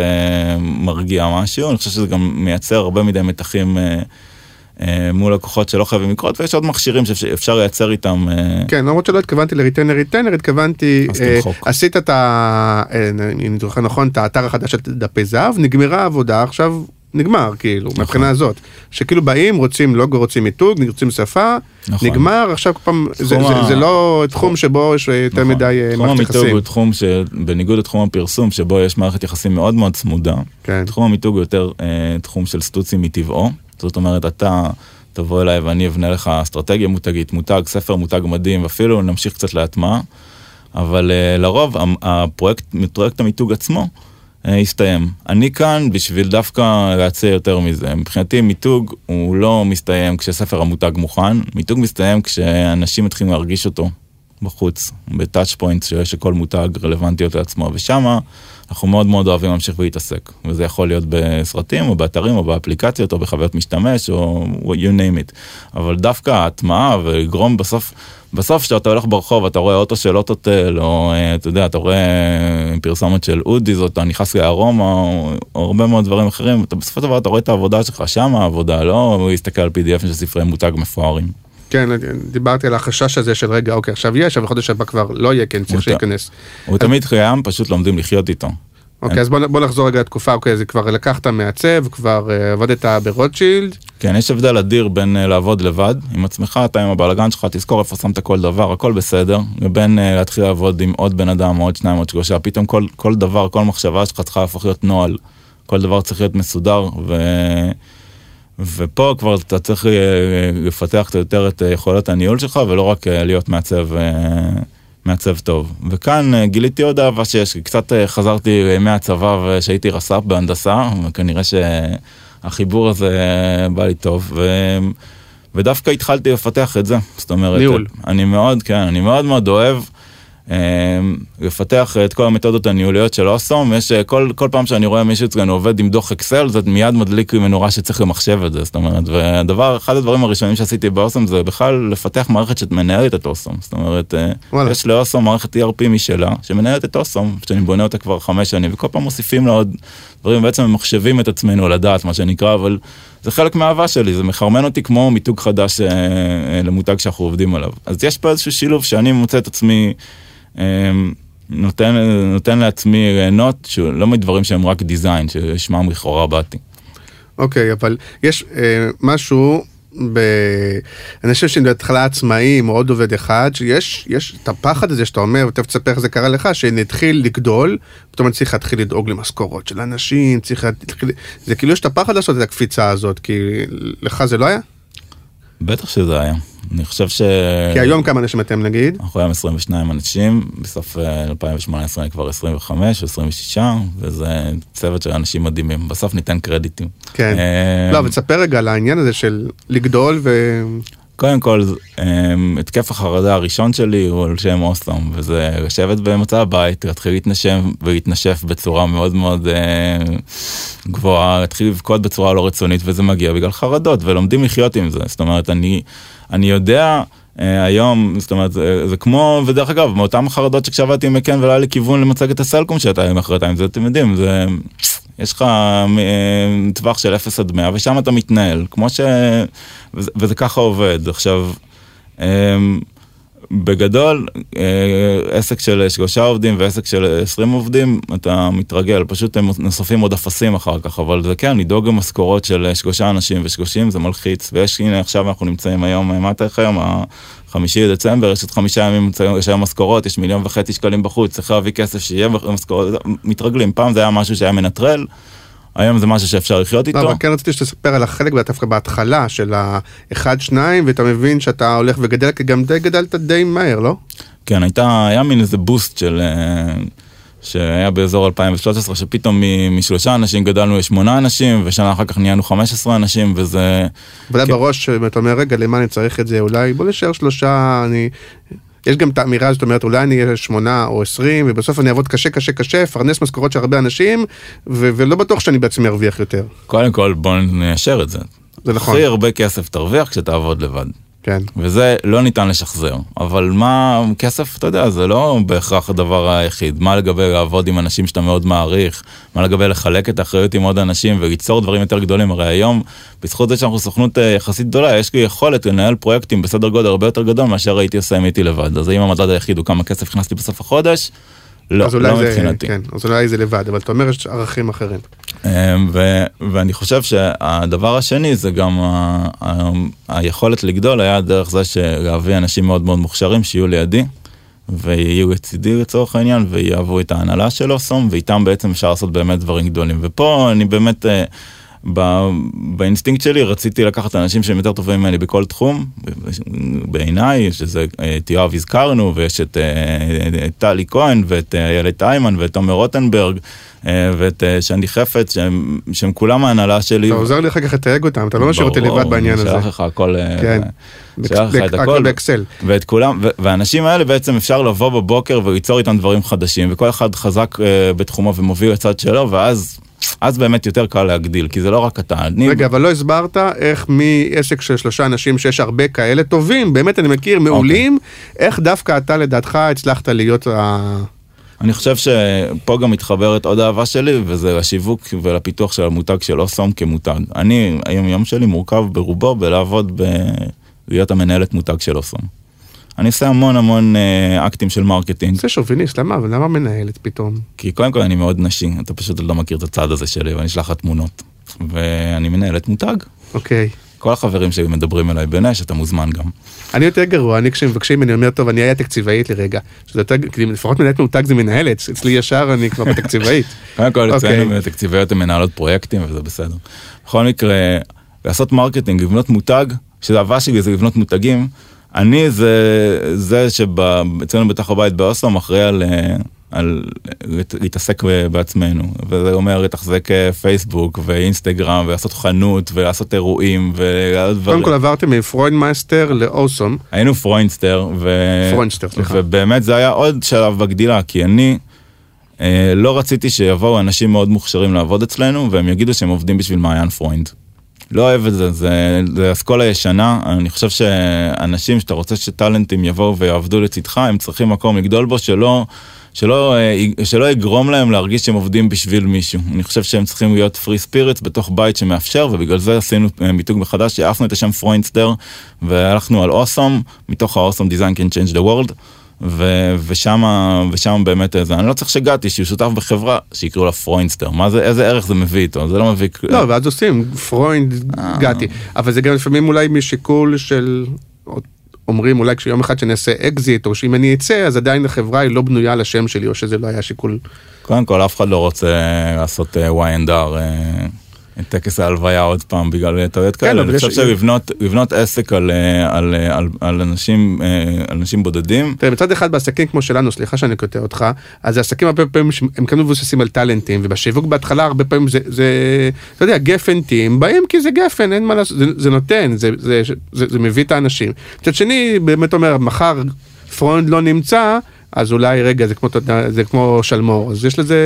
מרגיע משהו, אני חושב שזה גם מייצר הרבה מדי מתחים אה, אה, מול לקוחות שלא חייבים לקרות, ויש עוד מכשירים שאפשר לייצר איתם. אה, כן, למרות שלא התכוונתי ל retainer retainer, התכוונתי, אה. עשית את ה... אה, אם אני זוכר נכון, את האתר החדש של דפי זהב, נגמרה העבודה, עכשיו נגמר, כאילו, נכון. מבחינה הזאת. שכאילו באים, רוצים לוגו, רוצים מיתוג, רוצים שפה, נכון. נגמר, עכשיו כל פעם, זה- תחום זה- ה- זה לא תחום שבו יש יותר נכון. מדי אה, תחום מערכת המיתוג יחסים. הוא תחום שבניגוד לתחום הפרסום שבו יש מערכת יחסים מאוד מאוד צמודה, כן. תחום המיתוג הוא יותר אה, תחום של סטוצי מטבעו, זאת אומרת אתה תבוא אליי ואני אבנה לך אסטרטגיה מותגית, מותג, ספר מותג מדהים, ואפילו נמשיך קצת להטמעה, אבל אה, לרוב הפרויקט, פרויקט המיתוג עצמו אה, יסתיים. אני כאן בשביל דווקא להציע יותר מזה. מבחינתי מיתוג הוא לא מסתיים כשספר המותג מוכן, מיתוג מסתיים כשאנשים מתחילים להרגיש אותו בחוץ, בטאצ' פוינט שיש לכל מותג רלוונטיות לעצמו, ושמה אנחנו מאוד מאוד אוהבים להמשיך ולהתעסק. וזה יכול להיות בסרטים, או באתרים, או באפליקציות, או בחוויות משתמש, או you name it. אבל דווקא ההטמעה ולגרום בסוף, בסוף כשאתה הולך ברחוב, אתה רואה אוטו של אוטוטל, או אה, אתה יודע, אתה רואה אה, פרסומת של אודיז, או אתה נכנס לארומה, או, או הרבה מאוד דברים אחרים, אתה בסופו של דבר אתה רואה את העבודה שלך, שם העבודה, לא להסתכל על PDF של ספרי מותג מפוארים. כן, דיברתי על החשש הזה של רגע, אוקיי, עכשיו יש, אבל חודש הבא כבר לא יהיה, כן, צריך שייכנס. הוא תמיד קיים, פשוט לומדים לחיות איתו. אוקיי, אז בוא נחזור רגע לתקופה, אוקיי, זה כבר לקחת מעצב, כבר אה, עבדת ברוטשילד, כן, יש הבדל אדיר בין uh, לעבוד לבד עם עצמך, אתה עם הבלאגן שלך, תזכור איפה שמת כל דבר, הכל בסדר, לבין uh, להתחיל לעבוד עם עוד בן אדם, עוד שניים, עוד שלושה, פתאום כל, כל דבר, כל מחשבה שלך צריכה להפוך להיות נוהל, כל דבר צריך להיות מסודר, ו... ופה כבר אתה צריך אה, לפתח קצת יותר את אה, יכולות הניהול שלך, ולא רק אה, להיות מעצב, אה, מעצב טוב. וכאן אה, גיליתי עוד אהבה שיש קצת אה, חזרתי לימי הצבא ושהייתי רס"פ בהנדסה, וכנראה שהחיבור הזה אה, בא לי טוב. ו... ודווקא התחלתי לפתח את זה, זאת אומרת, ניהול. אני מאוד, כן, אני מאוד מאוד אוהב אה, לפתח את כל המתודות הניהוליות של אוסום, יש אה, כל, כל פעם שאני רואה מישהו אצלנו עובד עם דוח אקסל, זה מיד מדליק לי מנורה שצריך למחשב את זה, זאת אומרת, והדבר, אחד הדברים הראשונים שעשיתי באוסום זה בכלל לפתח מערכת שמנהלת את אוסום, זאת אומרת, אה, וואלה. יש לאוסום מערכת ERP משלה, שמנהלת את אוסום, שאני בונה אותה כבר חמש שנים, וכל פעם מוסיפים לה עוד דברים, בעצם ממחשבים את עצמנו לדעת, מה שנקרא, אבל זה חלק מהאהבה שלי, זה מחרמן אותי כמו מיתוג חדש אה, אה, למותג שאנחנו עובדים עליו. אז יש פה איזשהו שילוב שאני מוצא את עצמי, אה, נותן, נותן לעצמי ליהנות, לא מדברים שהם רק דיזיין, ששמם לכאורה באתי. אוקיי, אבל יש אה, משהו, ב... אני חושב שבהתחלה עצמאי עם עוד עובד אחד, שיש יש את הפחד הזה שאתה אומר, ותכף תספר איך זה קרה לך, שנתחיל לגדול, פתאום אני צריך להתחיל לדאוג למשכורות של אנשים, צריך להתחיל, זה כאילו יש את הפחד לעשות את הקפיצה הזאת, כי לך זה לא היה? בטח שזה היה. אני חושב ש... כי היום כמה אנשים אתם נגיד? אנחנו היום 22 אנשים, בסוף אה, 2018 אני כבר 25 או 26, וזה צוות של אנשים מדהימים. בסוף ניתן קרדיטים. כן. אה, לא, אבל תספר רגע על העניין הזה של לגדול ו... קודם כל, אמ, התקף החרדה הראשון שלי הוא על שם אוסלום, וזה לשבת במצב הבית, להתחיל להתנשם ולהתנשף בצורה מאוד מאוד אה, גבוהה, להתחיל לבכות בצורה לא רצונית, וזה מגיע בגלל חרדות, ולומדים לחיות עם זה. זאת אומרת, אני, אני יודע... אה, היום, זאת אומרת, זה, זה כמו, ודרך אגב, מאותן חרדות שכשעבדתי עם מקן ולא היה לי כיוון למצגת הסלקום שהייתה היום מחרתיים, זה אתם יודעים, זה, יש לך אה, טווח של 0 עד 100 ושם אתה מתנהל, כמו ש... וזה, וזה ככה עובד. עכשיו, אה, בגדול, אה, עסק של שלושה עובדים ועסק של 20 עובדים, אתה מתרגל, פשוט הם נוספים עוד אפסים אחר כך, אבל זה כן, לדאוג למשכורות של שלושה אנשים ושלושים זה מלחיץ, ויש, הנה עכשיו אנחנו נמצאים היום, מה אתה היום? חמישי לדצמבר, יש עוד חמישה ימים, יש היום משכורות, יש מיליון וחצי שקלים בחוץ, צריך להביא כסף שיהיה משכורות, מתרגלים, פעם זה היה משהו שהיה מנטרל. היום זה משהו שאפשר לחיות איתו. לא, אבל כן רציתי שתספר על החלק דווקא בהתחלה של האחד שניים ואתה מבין שאתה הולך וגדל כי גם די גדלת די מהר לא? כן הייתה היה מין איזה בוסט של שהיה באזור 2013 שפתאום משלושה אנשים גדלנו לשמונה אנשים ושנה אחר כך נהיינו 15 אנשים וזה. וזה כן. בראש אתה אומר רגע למה אני צריך את זה אולי בוא נשאר שלושה אני. יש גם את האמירה זאת אומרת אולי אני אהיה שמונה או עשרים ובסוף אני אעבוד קשה קשה קשה פרנס משכורות של הרבה אנשים ו- ולא בטוח שאני בעצמי ארוויח יותר. קודם כל בוא ניישר את זה. זה נכון. הכי הרבה כסף תרוויח כשתעבוד לבד. כן. וזה לא ניתן לשחזר, אבל מה, כסף, אתה יודע, זה לא בהכרח הדבר היחיד. מה לגבי לעבוד עם אנשים שאתה מאוד מעריך, מה לגבי לחלק את האחריות עם עוד אנשים וליצור דברים יותר גדולים, הרי היום, בזכות זה שאנחנו סוכנות אה, יחסית גדולה, יש לי יכולת לנהל פרויקטים בסדר גודל הרבה יותר גדול מאשר הייתי עושה אם הייתי לבד. אז האם המדד היחיד הוא כמה כסף הכנסתי בסוף החודש, לא, לא זה, מבחינתי. כן, אז אולי זה לבד, אבל אתה אומר יש ערכים אחרים. אמ, ו, ואני חושב שהדבר השני זה גם ה, ה, היכולת לגדול היה דרך זה שלהביא אנשים מאוד מאוד מוכשרים שיהיו לידי. ויהיו לצידי לצורך העניין ויאהבו את ההנהלה של Awesome ואיתם בעצם אפשר לעשות באמת דברים גדולים ופה אני באמת אה, באינסטינקט שלי רציתי לקחת אנשים שהם יותר טובים ממני בכל תחום בעיניי שזה את יואב הזכרנו ויש את טלי כהן ואת איילת איימן ואת תומר רוטנברג ואת שני חפץ שהם, שהם כולם ההנהלה שלי. אתה עוזר לי אחר כך לתייג אותם אתה לא משאיר אותי לבד בעניין הזה. שלח לך הכל. כן. שלח לך את הכל. באקסל. ואת כולם והאנשים האלה בעצם אפשר לבוא בבוקר וליצור איתם דברים חדשים וכל אחד חזק בתחומו ומוביל לצד שלו ואז אז באמת יותר קל להגדיל, כי זה לא רק אתה. אני... רגע, אבל לא הסברת איך מעסק של שלושה אנשים שיש הרבה כאלה טובים, באמת אני מכיר, מעולים, okay. איך דווקא אתה לדעתך הצלחת להיות ה... אני חושב שפה גם מתחברת עוד אהבה שלי, וזה לשיווק ולפיתוח של המותג של Awesome כמותג. אני, היום יום שלי מורכב ברובו בלעבוד ב... להיות המנהלת מותג של Awesome. אני עושה המון המון אה, אקטים של marketing. זה שוביניסט, למה? למה מנהלת פתאום? כי קודם כל אני מאוד נשי, אתה פשוט לא מכיר את הצד הזה שלי, ואני אשלח לך תמונות. ואני מנהלת מותג. אוקיי. כל החברים שלי מדברים אליי בנקבה, אתה מוזמן גם. אני יותר גרוע, אני כשמבקשים אני אומר, טוב, אני אהיה תקציבאית לרגע. שזה יותר, כי לפחות מנהלת מותג זה מנהלת, אצלי ישר אני כבר בתקציבאית. קודם כל, אצלנו תקציבאיות הן מנהלות פרויקטים וזה בסדר. בכל מקרה, לעשות marketing, לבנות מותג, שזה אהבה שלי זה לבנות מותגים. אני זה זה שאצלנו בתוך הבית ב Awesome אחראי על, על להתעסק בעצמנו וזה אומר לתחזק פייסבוק ואינסטגרם ולעשות חנות ולעשות אירועים. קודם כל עברתם מפרוינדמאסטר ל Awesome. היינו פרוינסטר. ו... פרוינסטר סליחה. ובאמת זה היה עוד שלב בגדילה כי אני. לא רציתי שיבואו אנשים מאוד מוכשרים לעבוד אצלנו והם יגידו שהם עובדים בשביל מעיין פרוינד. לא אוהב את זה, זה, זה אסכולה ישנה, אני חושב שאנשים שאתה רוצה שטאלנטים יבואו ויעבדו לצדך, הם צריכים מקום לגדול בו שלא, שלא, שלא יגרום להם להרגיש שהם עובדים בשביל מישהו. אני חושב שהם צריכים להיות free spirits בתוך בית שמאפשר, ובגלל זה עשינו מיתוג מחדש, העפנו את השם פרוינסטר, והלכנו על Awesome, מתוך ה awesome design can change the world. ו- ושם באמת איזה אני לא צריך שגעתי שהוא שותף בחברה שיקראו לה פרוינסטר מה זה איזה ערך זה מביא איתו? זה לא מביא לא ואז עושים פרוינד געתי. אבל זה גם לפעמים אולי משיקול של אומרים אולי כשיום אחד שאני אעשה אקזיט או שאם אני אצא אז עדיין החברה היא לא בנויה על השם שלי או שזה לא היה שיקול. קודם כל אף אחד לא רוצה לעשות Y&R את טקס ההלוויה עוד פעם בגלל טעויות כן, כאלה. אני חושב שלבנות לבנות עסק על, אה, על, אה, על, על אנשים, אה, בודדים, תראה, מצד אחד בעסקים כמו שלנו, סליחה שאני קוטע אותך, אז זה עסקים הרבה פעמים שהם כאן מבוססים על טאלנטים, ובשיווק בהתחלה הרבה פעמים זה, זה אתה יודע, גפן Team, באים כי זה גפן, אין מה לעשות, זה, זה נותן, זה, זה, זה, זה מביא את האנשים. מצד שני, באמת אומר, מחר פרוינד לא נמצא, אז אולי, רגע, זה כמו, זה כמו שלמור, אז יש לזה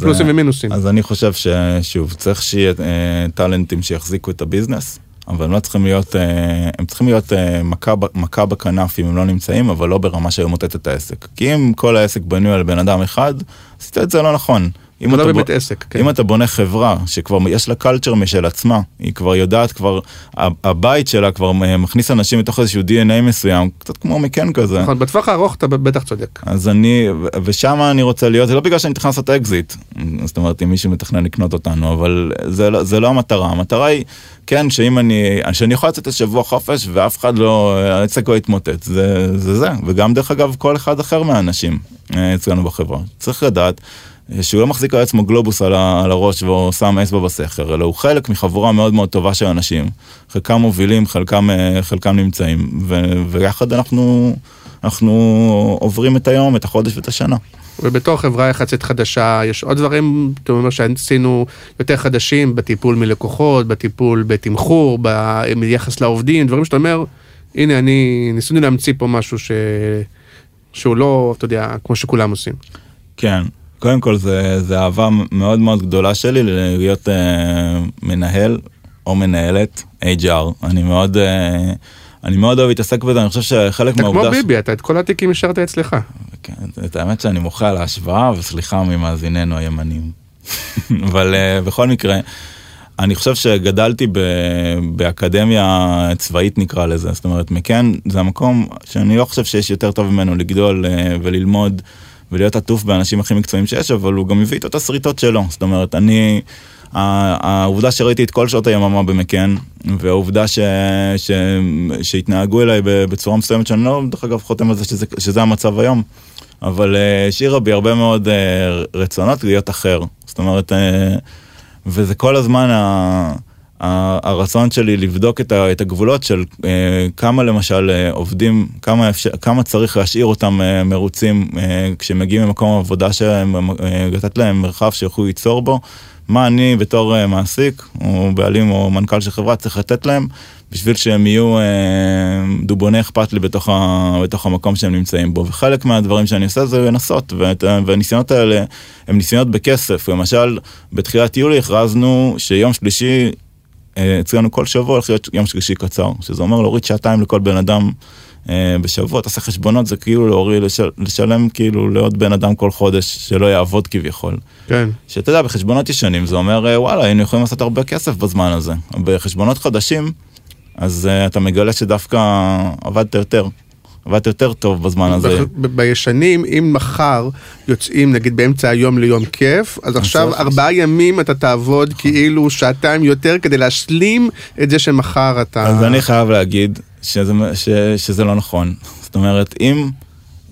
פלוסים אה, ומינוסים. אז אני חושב ששוב, צריך שיהיה אה, טאלנטים שיחזיקו את ה business, אבל הם לא צריכים להיות, אה, הם צריכים להיות אה, מכה, מכה בכנף אם הם לא נמצאים, אבל לא ברמה שימוטט את העסק. כי אם כל העסק בנוי על בן אדם אחד, עשית את זה לא נכון. אם לא אתה באמת בו- עסק, כן. אם אתה בונה חברה שכבר יש לה culture משל עצמה, היא כבר יודעת כבר, הבית שלה כבר מכניס אנשים לתוך איזשהו DNA מסוים, קצת כמו McCann כזה. נכון, בטווח הארוך אתה בטח צודק. אז אני, ושם אני רוצה להיות, זה לא בגלל שאני מתכנן לעשות אקזיט, זאת אומרת אם מישהו מתכנן לקנות אותנו, אבל זה, לא- זה לא המטרה, המטרה היא, כן, שאם אני, שאני יכול לצאת לשבוע חופש ואף אחד לא, העסק לא יתמוטט, זה, זה זה, וגם דרך אגב כל אחד אחר מהאנשים אה, אצלנו בחברה, צריך לדעת. שהוא לא מחזיק על עצמו גלובוס על, ה, על הראש והוא שם אצבע בסכר, אלא הוא חלק מחבורה מאוד מאוד טובה של אנשים. חלקם מובילים, חלקם, אה, חלקם נמצאים, ו, ויחד אנחנו, אנחנו עוברים את היום, את החודש ואת השנה. ובתור חברה יחסית חדשה, יש עוד דברים, אתה אומר שעשינו יותר חדשים בטיפול מלקוחות, בטיפול בתמחור, ביחס לעובדים, דברים שאתה אומר, הנה אני, ניסינו להמציא פה משהו ש... שהוא לא, אתה יודע, כמו שכולם עושים. כן, קודם כל זה, זה אהבה מאוד מאוד גדולה שלי להיות אה, מנהל או מנהלת HR. אני מאוד, אה, אני מאוד אוהב להתעסק בזה, אני חושב שחלק אתה כמו מהעובדה... ביבי, אתה את כל התיקים השארת אצלך. כן, את האמת שאני מוחה על ההשוואה, וסליחה ממאזיננו הימנים. אבל uh, בכל מקרה, אני חושב שגדלתי ב, באקדמיה צבאית נקרא לזה, זאת אומרת, מכן זה המקום שאני לא חושב שיש יותר טוב ממנו לגדול uh, וללמוד ולהיות עטוף באנשים הכי מקצועיים שיש, אבל הוא גם מביא איתו את השריטות שלו, זאת אומרת, אני... העובדה שראיתי את כל שעות היממה במקן, והעובדה ש, ש, שהתנהגו אליי בצורה מסוימת שאני לא, דרך אגב, חותם על זה שזה, שזה המצב היום, אבל uh, השאירה בי הרבה מאוד uh, רצונות להיות אחר. זאת אומרת, uh, וזה כל הזמן ה, הרצון שלי לבדוק את, ה, את הגבולות של uh, כמה למשל uh, עובדים, כמה, אפשר, כמה צריך להשאיר אותם uh, מרוצים uh, כשמגיעים למקום העבודה שלהם, uh, לתת להם מרחב שיוכלו ליצור בו. מה אני בתור uh, מעסיק, או בעלים או מנכ"ל של חברה צריך לתת להם, בשביל שהם יהיו אה, דובוני אכפת לי בתוך, ה, בתוך המקום שהם נמצאים בו. וחלק מהדברים שאני עושה זה לנסות, ואת, ה- והניסיונות האלה הם ניסיונות בכסף. למשל, בתחילת יולי הכרזנו שיום שלישי, אה, אצלנו כל שבוע הולך להיות יום שלישי קצר, שזה אומר להוריד שעתיים לכל בן אדם. אה, בשבוע, תעשה חשבונות, זה כאילו להוריד, לשל, לשלם כאילו לעוד בן אדם כל חודש שלא יעבוד כביכול. כן. שאתה יודע, בחשבונות ישנים זה אומר, אה, וואלה, היינו יכולים לעשות הרבה כסף בזמן הזה. בחשבונות חדשים, אז uh, אתה מגלה שדווקא עבדת יותר. עבדת יותר טוב בזמן הזה. בישנים, אם מחר יוצאים נגיד באמצע היום ליום כיף, אז עכשיו ארבעה ימים אתה תעבוד כאילו שעתיים יותר כדי להשלים את זה שמחר אתה... אז אני חייב להגיד שזה, ש, שזה לא נכון. זאת אומרת, אם,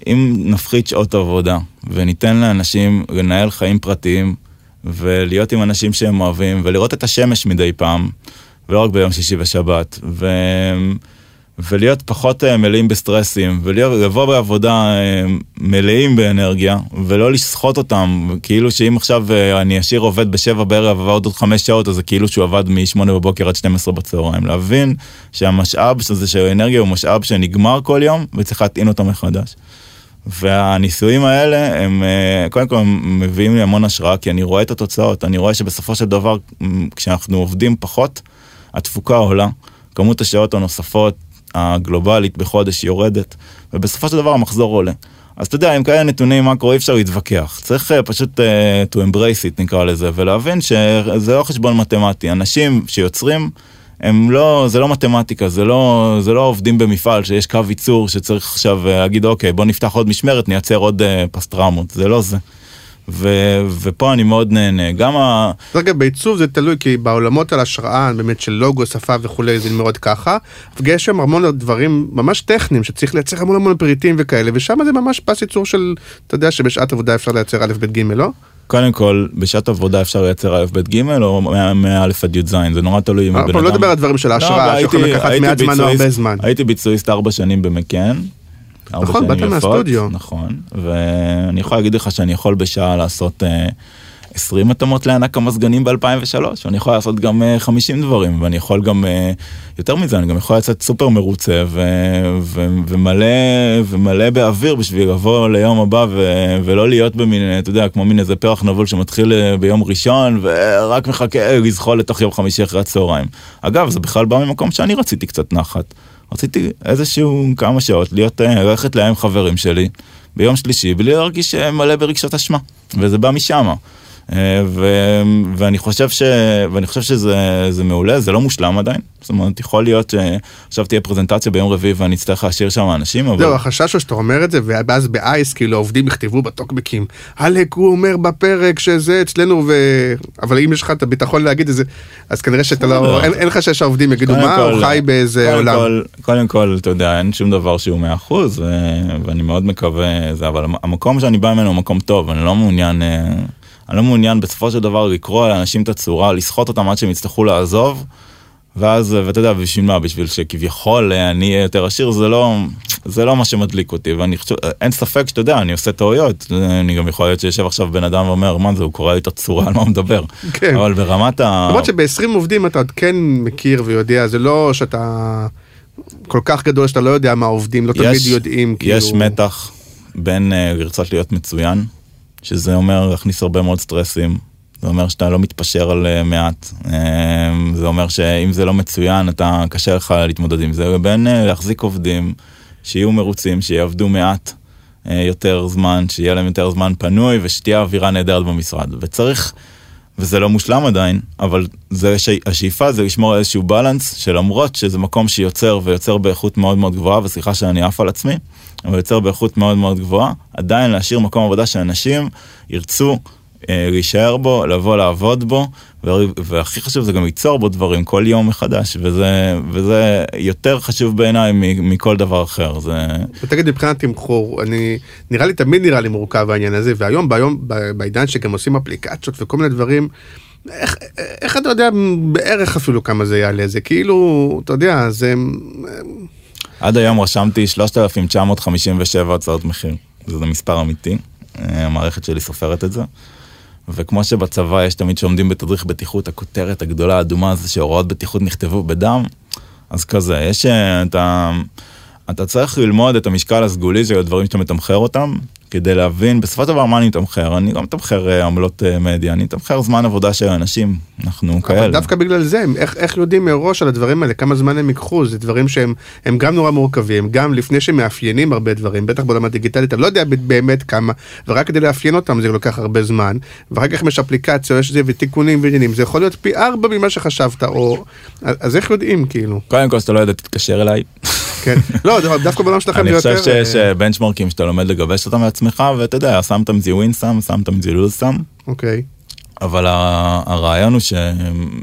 אם נפחית שעות עבודה וניתן לאנשים לנהל חיים פרטיים ולהיות עם אנשים שהם אוהבים ולראות את השמש מדי פעם, ולא רק ביום שישי ושבת, ו... ולהיות פחות אה, מלאים בסטרסים, ולבוא בעבודה אה, מלאים באנרגיה, ולא לסחוט אותם, כאילו שאם עכשיו אה, אני אשאיר עובד בשבע בערב ועוד עוד חמש שעות, אז זה כאילו שהוא עבד משמונה בבוקר עד 12 בצהריים. להבין שהמשאב הזה של האנרגיה הוא משאב שנגמר כל יום, וצריך להטעין אותו מחדש. והניסויים האלה הם קודם כל הם מביאים לי המון השראה כי אני רואה את התוצאות אני רואה שבסופו של דבר כשאנחנו עובדים פחות התפוקה עולה כמות השעות הנוספות הגלובלית בחודש יורדת ובסופו של דבר המחזור עולה. אז אתה יודע עם כאלה נתונים מקרו אי אפשר להתווכח צריך אה, פשוט uh, to embrace it נקרא לזה ולהבין שזה לא חשבון מתמטי אנשים שיוצרים. הם לא, זה לא מתמטיקה, זה לא, זה לא עובדים במפעל שיש קו ייצור שצריך עכשיו אה, להגיד אוקיי בוא נפתח עוד משמרת נייצר עוד אה, פסטרמות, זה לא זה. ו, ופה אני מאוד נהנה, גם ה... אגב בעיצוב זה תלוי כי בעולמות על השראה באמת של לוגו שפה וכולי זה מאוד ככה. ויש שם המון דברים ממש טכניים שצריך לייצר המון המון פריטים וכאלה ושם זה ממש פס ייצור של אתה יודע שבשעת עבודה אפשר לייצר א' ב' ג' לא? קודם כל, בשעת עבודה אפשר לייצר א', ב', ג', או מא' עד י"ז, זה נורא תלוי אם אבל לא נדבר על דברים של ההשראה, לא, שיכולים לקחת מעט זמן או הרבה זמן. הייתי ביצועיסט ארבע שנים במקן. נכון, באת מהסטודיו. נכון, ואני יכול להגיד לך שאני יכול בשעה לעשות אה, 20 התאמות לענק המזגנים ב-2003, ואני יכול לעשות גם אה, 50 דברים, ואני יכול גם, אה, יותר מזה, אני גם יכול לצאת סופר מרוצה ו- ו- ומלא, ומלא באוויר בשביל לבוא ליום הבא ו- ולא להיות במין, אה, אתה יודע, כמו מין איזה פרח נבול שמתחיל אה, ביום ראשון ורק מחכה אה, לזחול לתוך יום חמישי אחרי הצהריים. אגב, זה בכלל בא ממקום שאני רציתי קצת נחת. רציתי איזשהו כמה שעות להיות, אה, ללכת עם חברים שלי ביום שלישי בלי להרגיש אה, מלא ברגשות אשמה, וזה בא משם. אה, ו- ואני חושב ש... ואני חושב שזה זה מעולה, זה לא מושלם עדיין. זאת אומרת, יכול להיות שעכשיו תהיה פרזנטציה ביום רביעי ואני אצטרך להשאיר שם אנשים, אבל... זהו, החשש הוא שאתה אומר את זה, ואז באייס, כאילו, העובדים יכתבו בטוקבקים, אלק, הוא אומר בפרק שזה אצלנו, ו... אבל אם יש לך את הביטחון להגיד את זה, אז כנראה שאתה לא, לא. אין לך שיש העובדים יגידו, מה, הוא חי באיזה עולם. קודם כל, אתה יודע, אין שום דבר שהוא 100% ו- ואני מאוד מקווה זה, אבל המקום שאני בא ממנו הוא מקום טוב, אני לא מעוניין, אה, אני לא מעוניין בסופו של דבר לקרוא לאנשים את הצורה, לסחוט אותם עד שהם יצטרכו לעזוב. ואז, ואתה יודע, בשביל מה? בשביל שכביכול אה, אני אהיה יותר עשיר, זה לא, זה לא מה שמדליק אותי, ואני חושב, אין ספק שאתה יודע, אני עושה טעויות, אני גם יכול להיות שיושב עכשיו בן אדם ואומר, מה זה, הוא קורא לי את הצורה, על מה הוא מדבר. כן. אבל ברמת ה... למרות שב-20 עובדים אתה עוד כן מכיר ויודע, זה לא שאתה כל כך גדול שאתה לא יודע מה העובדים, לא תמיד יודעים, כאילו. יש מתח בין uh, לרצות להיות מצוין, שזה אומר להכניס הרבה מאוד סטרסים. זה אומר שאתה לא מתפשר על uh, מעט. Uh, זה אומר שאם זה לא מצוין, אתה קשה לך להתמודד עם זה. ובין uh, להחזיק עובדים שיהיו מרוצים, שיעבדו מעט uh, יותר זמן, שיהיה להם יותר זמן פנוי ושתהיה אווירה נהדרת במשרד. וצריך... וזה לא מושלם עדיין, אבל זה ש... השאיפה זה לשמור על איזשהו בלנס, שלמרות שזה מקום שיוצר ויוצר באיכות מאוד מאוד גבוהה, וסליחה שאני עף על עצמי, אבל יוצר באיכות מאוד מאוד גבוהה, עדיין להשאיר מקום עבודה שאנשים ירצו אה, להישאר בו, לבוא לעבוד בו. והכי חשוב זה גם ליצור בו דברים כל יום מחדש, וזה, וזה יותר חשוב בעיניי. מכל דבר אחר. זה... ותגיד מבחינת תמחור, אני, נראה לי תמיד נראה לי מורכב העניין הזה, והיום ביום, בעידן שגם עושים אפליקציות וכל מיני דברים, איך, איך אתה יודע בערך אפילו כמה זה יעלה, זה כאילו, אתה יודע, זה... עד היום רשמתי 3,957 הצעות מחיר, זה מספר אמיתי, אה, המערכת שלי סופרת את זה. וכמו שבצבא יש תמיד שעומדים בתדריך בטיחות, הכותרת הגדולה האדומה זה שהוראות בטיחות נכתבו בדם, אז כזה, יש, אה, אתה, אתה צריך ללמוד את המשקל הסגולי של הדברים שאתה מתמחר אותם, כדי להבין בסופו של דבר מה אני מתמחר, אני לא מתמחר אה, עמלות אה, מדיה, אני מתמחר זמן עבודה של אנשים, אנחנו כאלה. אבל דווקא בגלל זה, איך, איך יודעים מראש על הדברים האלה, כמה זמן הם ייקחו, זה דברים שהם הם גם נורא מורכבים, גם לפני שמאפיינים הרבה דברים, בטח בעולם הדיגיטלי, אתה לא יודע באמת כמה, ורק כדי לאפיין אותם זה לוקח הרבה זמן, ואחר כך אם יש אפליקציה, יש זה ותיקונים ועניינים, זה יכול להיות פי ארבע ממה שחשבת, או... אז איך יודעים, כאילו? קודם כל שאתה לא יודע, תתקשר אליי. כן. לא, דווקא- בעולם שלכם אני זה חושב יותר... שיש אה, אה, בנצ'מרקים שאתה לומד לגבש אותם לעצמך, ואתה יודע, שם תמזי ווין סם, שם תמזי לוז סם, אוקיי. אבל הרעיון הוא ש...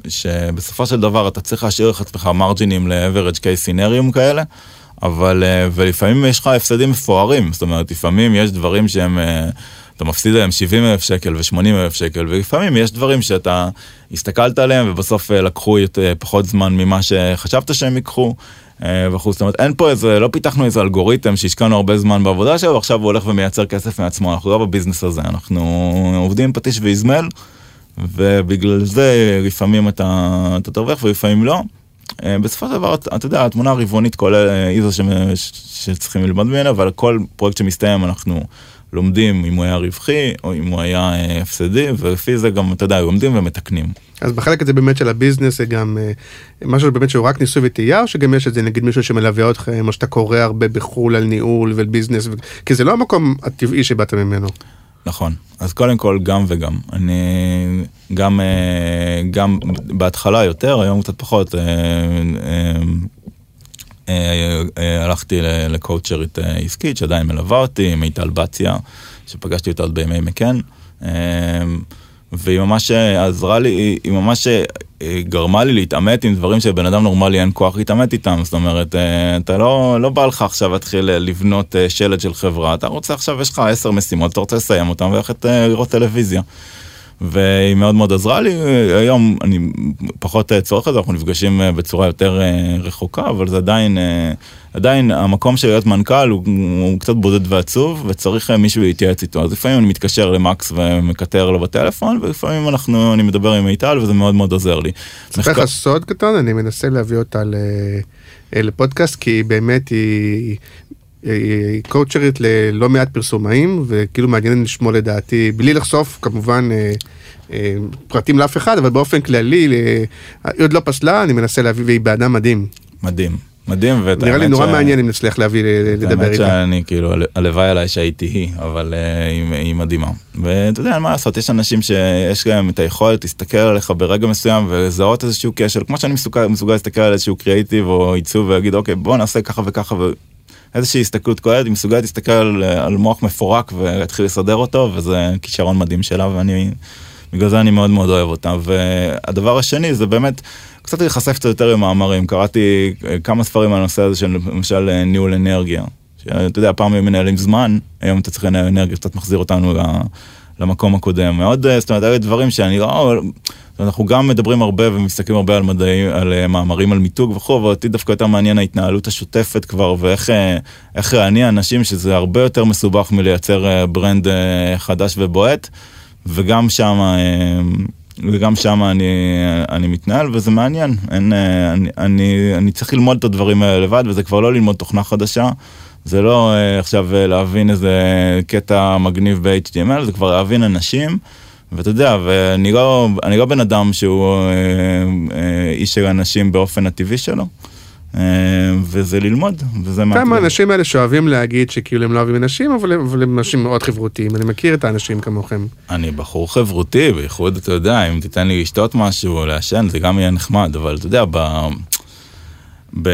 שבסופו של דבר אתה צריך להשאיר לך עצמך מרג'ינים ל-average case scenario כאלה, אבל אה, ולפעמים יש לך הפסדים מפוארים, זאת אומרת, לפעמים יש דברים שהם... אה, אתה מפסיד להם 70 אלף שקל ו-80 אלף שקל, ולפעמים יש דברים שאתה הסתכלת עליהם ובסוף אה, לקחו פחות זמן ממה שחשבת שהם ייקחו. אה, וכו', זאת אומרת, אין פה איזה, לא פיתחנו איזה אלגוריתם שהשקענו הרבה זמן בעבודה שלו, ועכשיו הוא הולך ומייצר כסף מעצמו, אנחנו לא בביזנס הזה, אנחנו עובדים עם פטיש ואיזמל, ובגלל זה לפעמים אתה, אתה תרוויח ולפעמים לא. אה, בסופו של דבר, אתה יודע, התמונה הרבעונית כולל אה, היא זו ש- שצריכים ללמוד ממנה, אבל כל פרויקט שמסתיים אנחנו לומדים אם הוא היה רווחי, או אם הוא היה אה, הפסדי, ולפי זה גם, אתה יודע, לומדים ומתקנים. אז בחלק הזה באמת של הביזנס זה גם אה, משהו באמת שהוא רק ניסוי וטעייה, או שגם יש את זה נגיד מישהו שמלווה אתכם, או שאתה קורא הרבה בחו"ל על ניהול ועל ביזנס. כי זה לא המקום הטבעי שבאת ממנו. נכון, אז קודם כל גם וגם. אני גם, אה, גם בהתחלה יותר, היום קצת פחות. אה, הלכתי לקואוצ'רית עסקית שעדיין מלווה אותי, מיטל בציה, שפגשתי אותה עוד בימי מקן. אה, והיא ממש עזרה לי, היא- ממש גרמה לי להתעמת עם דברים שבן אדם נורמלי אין כוח להתעמת איתם, זאת אומרת, אה, אתה לא, לא בא לך עכשיו להתחיל לבנות אה, שלד של חברה, אתה רוצה עכשיו, יש לך עשר משימות, אתה רוצה לסיים אותם וללכת אה, לראות טלוויזיה. והיא מאוד מאוד עזרה לי, היום אני פחות צורך את זה, אנחנו נפגשים בצורה יותר רחוקה, אבל זה עדיין, עדיין המקום של להיות מנכ"ל הוא, הוא קצת בודד ועצוב, וצריך מישהו להתייעץ איתו. אז לפעמים אני מתקשר למקס ומקטר לו בטלפון, ולפעמים אנחנו, אני מדבר עם מיטל וזה מאוד מאוד עוזר לי. אספר לך סוד קטן, אני מנסה להביא אותה לפודקאסט, כי באמת היא... קואוצ'רית ללא מעט פרסומאים, וכאילו מעניין לשמוע לדעתי, בלי לחשוף כמובן אה, אה, פרטים לאף אחד, אבל באופן כללי, היא עוד לא פסלה, אני מנסה להביא, והיא באדם מדהים. מדהים. מדהים, ואת נראה לי נורא ש... מעניין אם נצליח להביא, לדבר איתה. האמת שאני כאילו, הלוואי עליי שהייתי היא, אבל uh, היא, היא מדהימה. ואתה יודע, מה לעשות, יש אנשים שיש להם את היכולת להסתכל עליך ברגע מסוים ולזהות איזשהו קשר, כמו שאני מסוגל, מסוגל להסתכל על איזשהו קריאיטיב או עיצוב ולהגיד, אוקיי, בוא נעשה ככה וככה, ואיזושהי הסתכלות כוללת, היא מסוגלת להסתכל על, על מוח מפורק ולהתחיל לסדר אותו, וזה כישרון מדהים שלה, ואני, בגלל זה אני מאוד מאוד אוהב אותה. והדבר השני זה באמת, קצת להיחשף קצת יותר עם מאמרים, קראתי אה, כמה ספרים על הנושא הזה של למשל אה, ניהול אנרגיה. אתה יודע, פעם היו מנהלים זמן, היום אתה צריך לנהל אנרגיה, קצת מחזיר אותנו למקום הקודם. מאוד, אה, זאת אומרת, אלה דברים שאני לא... אנחנו גם מדברים הרבה ומסתכלים הרבה על מדעים, על מאמרים על מיתוג וכו', אבל אותי דווקא יותר מעניין ההתנהלות השוטפת כבר, ואיך להניע אנשים, שזה הרבה יותר מסובך מלייצר ברנד חדש ובועט, וגם שם וגם שם אני, אני מתנהל וזה מעניין, אין, אני, אני, אני צריך ללמוד את הדברים האלה לבד וזה כבר לא ללמוד תוכנה חדשה, זה לא אה, עכשיו אה, להבין איזה קטע מגניב ב-HTML, זה כבר להבין אנשים. ואתה יודע, ואני לא, לא בן אדם שהוא אה, אה, איש של אנשים באופן הטבעי שלו. אה, וזה ללמוד, וזה מה... כמה האנשים האלה שאוהבים להגיד שכאילו הם לא אוהבים אנשים, אבל, אבל הם אנשים מאוד חברותיים, אני מכיר את האנשים כמוכם. אני בחור חברותי, בייחוד, אתה יודע, אם תיתן לי לשתות משהו או לעשן, זה גם יהיה נחמד, אבל אתה יודע, ב... ב...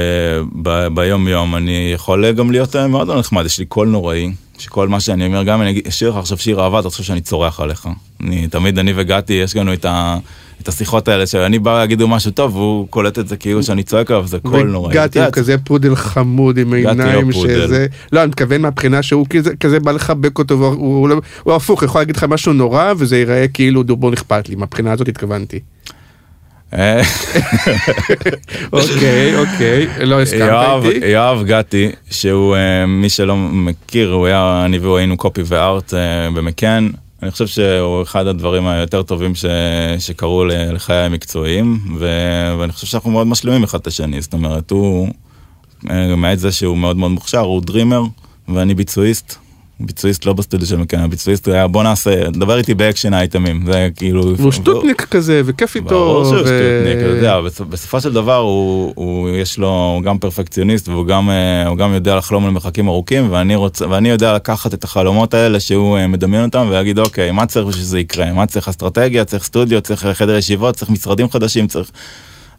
ב... ביום יום אני יכול גם להיות מאוד לא נחמד, יש לי קול נוראי, שכל מה שאני אומר, גם אם אני אשאיר לך עכשיו שיר אהבה, אתה חושב שאני צורח עליך. אני, תמיד אני וגתי, יש לנו את ה... את השיחות האלה שאני בא להגיד לו משהו טוב והוא קולט את זה כאילו שאני צועק עליו זה קול נוראי. גתי הוא כזה פודל חמוד עם עיניים שזה לא אני מתכוון מהבחינה שהוא כזה בא לחבק אותו והוא לא- הפוך יכול להגיד לך משהו נורא וזה ייראה כאילו דובון אכפת לי מהבחינה הזאת התכוונתי. אה. אוקיי אוקיי לא הסכמת איתי. יואב גתי שהוא אה, מי שלא מכיר הוא היה אני והוא היינו קופי וארט אה, במקן אני חושב שהוא אחד הדברים היותר טובים ש... שקרו לחיי המקצועיים, ו... ואני חושב שאנחנו מאוד משלימים אחד את השני, זאת אומרת, הוא, למעט זה שהוא מאוד מאוד מוכשר, הוא dreamer, ואני ביצועיסט, ביצועיסט לא בסטודיו של מקנה, ביצועיסט היה בוא נעשה, דבר איתי ב action item ים, זה כאילו... הוא שטוטניק כזה וכיף איתו. ברור שהוא שטוטניק, אתה יודע, בסופו של דבר הוא, הוא יש לו גם פרפקציוניסט והוא גם, אה, גם יודע לחלום על מרחקים ארוכים ואני, יודע לקחת את החלומות האלה שהוא אה, מדמיין אותם ולהגיד אוקיי מה צריך בשביל שזה יקרה, מה צריך אסטרטגיה, צריך סטודיו, צריך חדר ישיבות, צריך משרדים חדשים, צריך...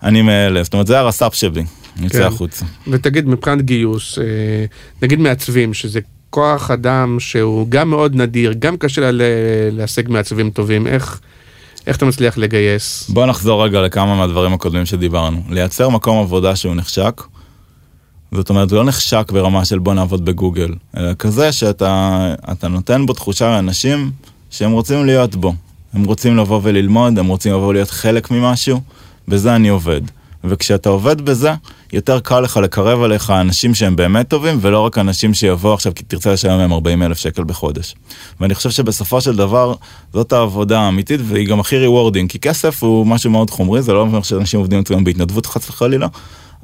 אני מאלה, זאת אומרת זה הרס"פ שלי, יוצא כן. החוצה. ותגיד מבחינת גיוס, אה, נגיד מעצבים שזה כוח אדם שהוא גם מאוד נדיר, גם קשה לה להשיג מעצבים טובים, איך, איך אתה מצליח לגייס? בוא נחזור רגע לכמה מהדברים הקודמים שדיברנו. לייצר מקום עבודה שהוא נחשק, זאת אומרת, הוא לא נחשק ברמה של בוא נעבוד בגוגל, אלא כזה שאתה נותן בו תחושה לאנשים שהם רוצים להיות בו. הם רוצים לבוא וללמוד, הם רוצים לבוא להיות חלק ממשהו, בזה אני עובד. וכשאתה עובד בזה, יותר קל לך לקרב עליך אנשים שהם באמת טובים, ולא רק אנשים שיבואו עכשיו כי תרצה לשלם להם 40 אלף שקל בחודש. ואני חושב שבסופו של דבר, זאת העבודה האמיתית, והיא גם הכי rewarding, כי כסף הוא משהו מאוד חומרי, זה לא אומר שאנשים עובדים אצלנו בהתנדבות חס וחלילה,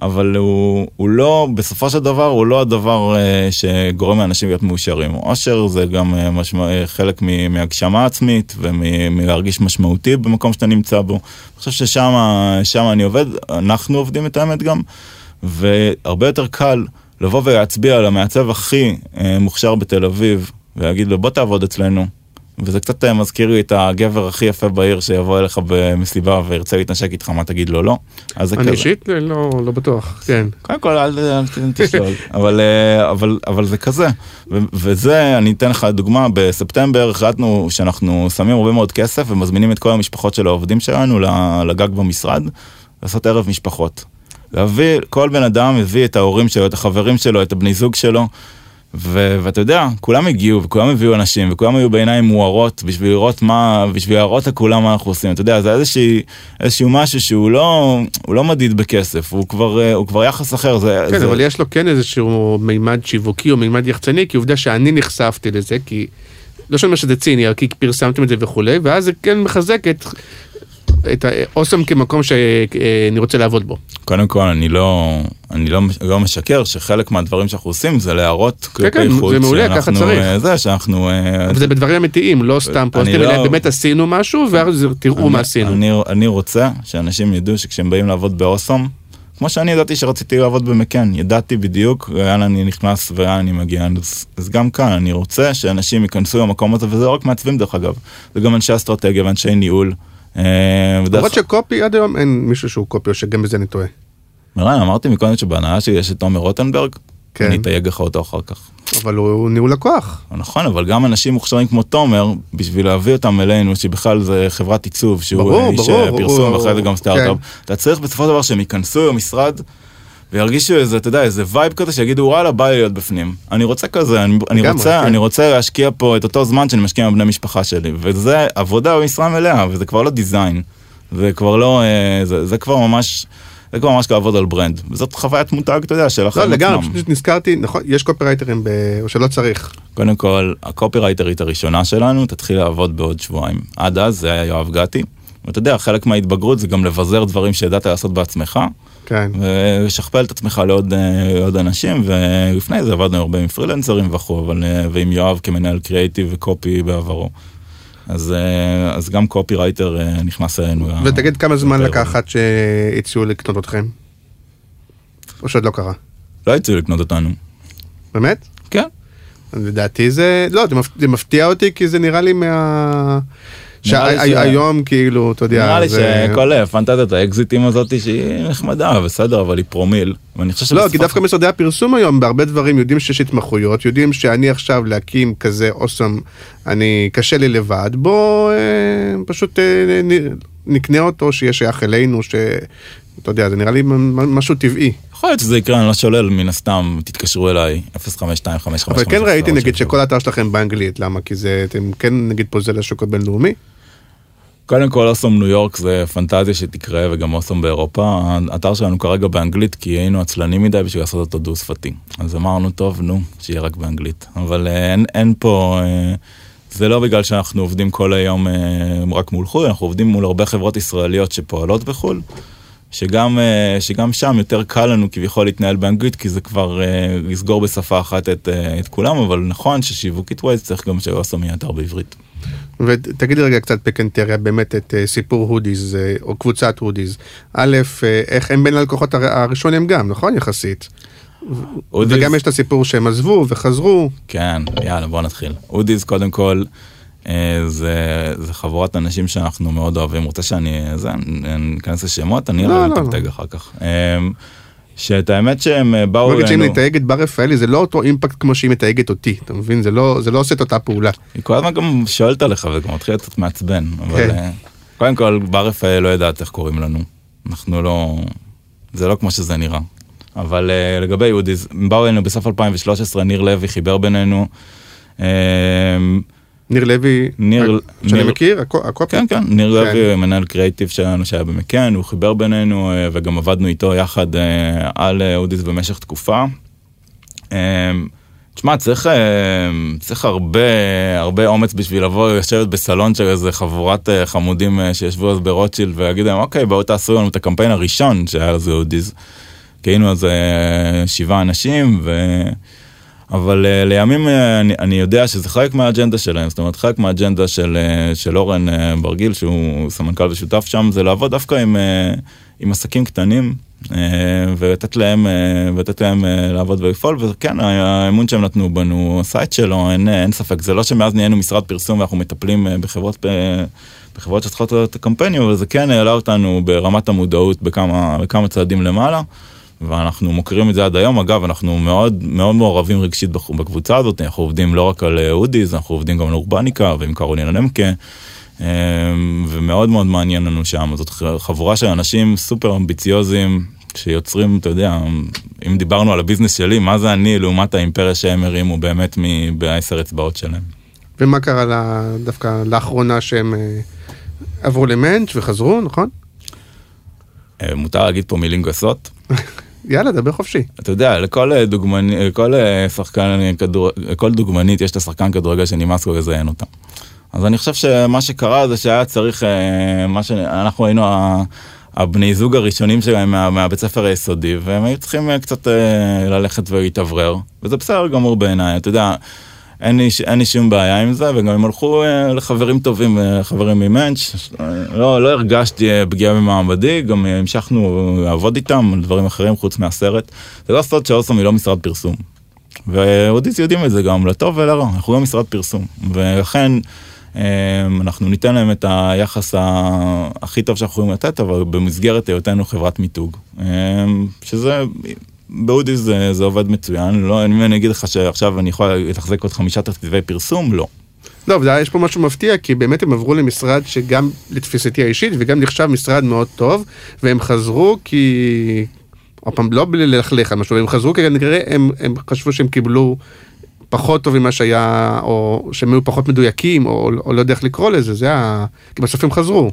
אבל הוא, הוא לא, בסופו של דבר, הוא לא הדבר uh, שגורם לאנשים להיות מאושרים. אושר זה גם uh, משמע, uh, חלק מהגשמה עצמית ומלהרגיש משמעותי במקום שאתה נמצא בו. אני חושב ששם אני עובד, אנחנו עובדים את האמת גם, והרבה יותר קל לבוא ולהצביע על המעצב הכי uh, מוכשר בתל אביב, ולהגיד לו בוא תעבוד אצלנו. וזה קצת אה, מזכיר לי את הגבר הכי יפה בעיר שיבוא אליך במסיבה וירצה להתנשק איתך, מה תגיד לו לא? אז זה אני כזה. אישית לא לא בטוח, כן. קודם כל אל אל תשאול, אבל, אה, אבל, אבל זה כזה. ו- וזה, אני אתן לך דוגמה, בספטמבר החלטנו שאנחנו שמים הרבה מאוד כסף ומזמינים את כל המשפחות של העובדים שלנו לגג במשרד, לעשות ערב משפחות. להביא, כל בן אדם הביא את ההורים שלו, את החברים שלו, את הבני זוג שלו. ו- ואתה יודע, כולם הגיעו וכולם הביאו אנשים וכולם היו בעיניים מוארות בשביל לראות מה, בשביל להראות לכולם מה אנחנו עושים. אתה יודע, זה איזושהי, איזשהו משהו שהוא לא, הוא לא מדיד בכסף, הוא כבר, אה, הוא כבר יחס אחר. זה, כן, זה, אבל יש לו כן איזשהו מימד שיווקי או מימד יחצני, כי עובדה שאני נחשפתי לזה, כי לא שאני אומר שזה ציני, כי פרסמתם את זה וכולי, ואז זה כן מחזק את, את האוסם כמקום שאני רוצה לעבוד בו. קודם כל, אני לא, אני לא, לא משקר שחלק מהדברים שאנחנו עושים זה להראות כלפי כן, חוץ. זה מעולה, ככה צריך. אה, זה, שאנחנו... אה, אבל זה בדברים אמיתיים, לא סתם פוסטים, לא- אלא באמת עשינו משהו, ואז תראו אני, מה עשינו. אני, אני רוצה שאנשים ידעו שכשהם באים לעבוד באוסום, כמו שאני ידעתי שרציתי לעבוד במקן, ידעתי בדיוק לאן אני נכנס ולאן אני מגיע, אז, אז גם כאן אני רוצה שאנשים ייכנסו למקום הזה, וזה לא רק מעצבים דרך אגב, זה גם אנשי אסטרטגיה ואנשי ניהול. אה, למרות שקופי עד היום אין מישהו שהוא קופי, או שגם בזה אני טועה. מירן, אמרתי מקודם שבהנהלה שלי יש את תומר רוטנברג, כן. אני אתייג לך אותו אחר כך. אבל הוא ניהול לקוח. נכון, אבל גם אנשים מוכשרים כמו תומר, בשביל להביא אותם אלינו, שבכלל זה חברת עיצוב, שהוא ברור, איש ברור, אה, פרסום ואחרי זה גם סטארט-אפ, כן. אתה צריך בסופו של דבר שהם ייכנסו למשרד וירגישו איזה, אתה יודע, איזה וייב כזה, שיגידו וואלה, בא לי להיות בפנים. אני רוצה כזה, אני, אני, לגמרי, רוצה, כן. אני רוצה להשקיע פה את אותו זמן שאני משקיע עם בני משפחה שלי, וזה עבודה במשרה מלאה, וזה כבר לא design, זה כבר לא, אה, זה, זה כבר ממש... זה כבר ממש לעבוד על brand, וזאת חוויית מותג, אתה יודע, של לא, החיים לגמרי, עצמם. פשוט נזכרתי, נכון, יש קופירייטרים, ב- או שלא צריך. קודם כל, הקופירייטרית הראשונה שלנו תתחיל לעבוד בעוד שבועיים. עד אז זה היה יואב גתי. ואתה יודע, חלק מההתבגרות זה גם לבזר דברים שידעת לעשות בעצמך, כן. ולשכפל את עצמך לעוד, אה, לעוד אנשים, ולפני זה עבדנו הרבה עם פרילנסרים וכו', אבל, אה, ועם יואב כמנהל קריאיטיב וקופי בעברו. אז, אה, אז גם קופירייטר אה, נכנס אלינו. ותגיד כמה זמן יותר. לקחת שהציעו לקנות אתכם? או שעוד לא קרה? לא הציעו לקנות אותנו. באמת? כן. לדעתי זה, לא, זה מפתיע אותי כי זה נראה לי מה... שהיום כאילו, אתה יודע, נראה לי שכל אה, פנטזיית האקזיטים הזאת שהיא נחמדה, בסדר, אבל היא פרומיל. לא, כי דווקא משרדי הפרסום היום בהרבה דברים יודעים שיש התמחויות, יודעים שאני עכשיו להקים כזה אוסם, אני, קשה לי לבד, בוא אה, פשוט אה, נקנה אותו, שיהיה שייך אלינו. אתה יודע, זה נראה לי משהו טבעי. יכול להיות שזה יקרה, אני לא שולל, מן הסתם, תתקשרו אליי, 05255. אבל כן ראיתי נגיד שכל האתר שלכם באנגלית, למה? כי זה, אתם כן נגיד פוזל לשוק הבינלאומי? קודם כל, אוסום ניו יורק זה פנטזיה שתקרה, וגם אוסום באירופה. האתר שלנו כרגע באנגלית, כי היינו עצלנים מדי בשביל לעשות אותו דו-שפתי. אז אמרנו, טוב, נו, שיהיה רק באנגלית. אבל אה, אין, אין פה... אה, זה לא בגלל שאנחנו עובדים כל היום אה, רק מול חו"ל, אנחנו עובדים מול הרבה חברות ישראליות שפועלות בחו"ל. שגם, אה, שגם שם יותר קל לנו כביכול להתנהל באנגלית, כי זה כבר אה, לסגור בשפה אחת את, אה, את כולם, אבל נכון ששיווקית ווייז צריך גם שאוסום יהיה אתר בעברית. ותגידי רגע קצת פיקנטריה, באמת את סיפור הודיז, או קבוצת הודיז. א', איך הם בין הלקוחות הר- הראשונים גם, נכון? יחסית. אודיז- וגם יש את הסיפור שהם עזבו וחזרו. כן, יאללה, בוא נתחיל. אודיז, קודם כל, זה, זה חבורת אנשים שאנחנו מאוד אוהבים. רוצה שאני זה, אני אני אכנס לשמות? אני לא, לא לא, אתקתק אחר כך. אה, שאת האמת שהם אה, באו בוא נגיד אלינו, נתייג את בר רפאלי זה לא אותו אימפקט כמו שהיא מתייגת אותי, אתה מבין? זה לא זה לא עושה את אותה פעולה. היא כל הזמן גם שואלת עליך וגם מתחיל להיות קצת מעצבן. אבל כן. אה, קודם כל, בר רפאל לא יודעת איך קוראים לנו. אנחנו לא... זה לא כמו שזה נראה. אבל אה, לגבי הם באו אלינו בסוף 2013, ניר לוי חיבר בינינו. אה, ניר לוי, ניר- שאני ניר- מכיר, הקו- הקופי. כן, כן, ניר כן. לוי, מנהל קריאיטיב שלנו שהיה במקן, הוא חיבר בינינו אה, וגם עבדנו איתו יחד אה, על אה, אודיס במשך תקופה. אה, תשמע, צריך, אה, צריך הרבה, הרבה אומץ בשביל לבוא לשבת בסלון של איזה חבורת אה, חמודים אה, שישבו אז ברוטשילד ולהגיד להם, אוקיי, בואו תעשו לנו את הקמפיין הראשון שהיה לזה אודיס. כי היינו אז אה, שבעה אנשים, ו... אבל uh, לימים uh, אני, אני יודע שזה חלק מהאג'נדה שלהם, זאת אומרת חלק מהאג'נדה של, uh, של אורן uh, ברגיל שהוא סמנכ"ל ושותף שם זה לעבוד דווקא עם, uh, עם עסקים קטנים uh, ולתת להם, uh, ולתת להם uh, לעבוד ולפעול וכן האמון שהם נתנו בנו עשה את שלו אין, אין ספק זה לא שמאז נהיינו משרד פרסום ואנחנו מטפלים uh, בחברות. Uh, בחברות שצריכות את הקמפיינים, אבל זה כן העלה אותנו ברמת המודעות בכמה, בכמה צעדים למעלה. ואנחנו מוכרים את זה עד היום. אגב, אנחנו מאוד מאוד מעורבים רגשית בקבוצה הזאת, אנחנו עובדים לא רק על אודיז, אנחנו עובדים גם על אורבניקה ועם קרולינה למקה, אמ, ומאוד מאוד מעניין לנו שם. זאת חבורה של אנשים סופר אמביציוזים, שיוצרים, אתה יודע, אם דיברנו על הביזנס שלי, מה זה אני לעומת האימפריה שהם הרימו באמת בעשר אצבעות שלהם. ומה קרה לה, דווקא לאחרונה שהם אה, עברו למנץ' וחזרו, נכון? אה, מותר להגיד פה מילים גסות. יאללה, דבר חופשי. אתה יודע, לכל אה, דוגמנית, לכל אה, שחקן כדור... לכל דוגמנית יש את השחקן כדורגל שנמאס לו לזיין אותה. אז אני חושב שמה שקרה זה שהיה צריך, אה, מה שאנחנו היינו הבני זוג הראשונים שלהם מה, מהבית ספר היסודי, והם היו צריכים קצת ללכת ולהתאוורר, וזה בסדר גמור בעיניי, אתה יודע. אין לי, אין לי שום בעיה עם זה, וגם הם הלכו אה, לחברים טובים, אה, חברים ממנץ', לא, לא הרגשתי אה, פגיעה במעמדי, גם המשכנו לעבוד איתם על דברים אחרים חוץ מהסרט. זה לא סוד שאוסם היא לא משרד פרסום. ואודיסי יודעים את זה גם, לטוב ולרע, אנחנו לא משרד פרסום. ולכן אנחנו ניתן להם את היחס הכי טוב שאנחנו יכולים לתת, אבל במסגרת היותנו חברת מיתוג. שזה באודי זה, זה עובד מצוין, לא, אם אני אגיד לך שעכשיו אני יכול לתחזק עוד חמישה תקציבי פרסום, לא. לא, אבל יש פה משהו מפתיע, כי באמת הם עברו למשרד שגם לתפיסתי האישית וגם נחשב משרד מאוד טוב, והם חזרו כי... עוד פעם, לא בלי ללכלך על משהו, הם חזרו כי כנראה הם, הם חשבו שהם קיבלו פחות טוב ממה שהיה, או שהם היו פחות מדויקים, או, או לא יודע איך לקרוא לזה, זה ה... כי בסוף הם חזרו.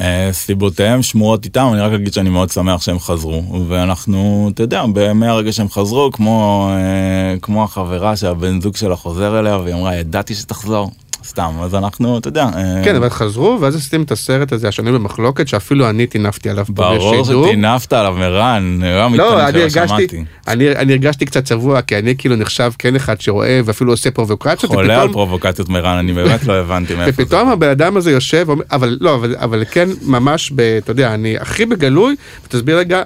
אה, סיבותיהם שמורות איתם, אני רק אגיד שאני מאוד שמח שהם חזרו. ואנחנו, אתה יודע, מהרגע שהם חזרו, כמו, אה, כמו החברה שהבן זוג שלה חוזר אליה, והיא אמרה, ידעתי שתחזור. סתם, אז אנחנו, אתה יודע. אה, כן, אבל חזרו, ואז עשיתם את הסרט הזה, השנים במחלוקת, שאפילו אני טינפתי עליו פה. ברור שטינפת עליו, מרן, לא, אני הרגשתי, אני, אני הרגשתי קצת צבוע, כי אני כאילו נחשב כן אחד שרואה ואפילו עושה פרובוקציות. חולה ופתאום... על פרובוקציות מרן, אני באמת לא הבנתי מאיפה זה. ופתאום הבן אדם הזה יושב, אבל לא, אבל, אבל כן ממש, ב, אתה יודע, אני הכי בגלוי, ותסביר רגע,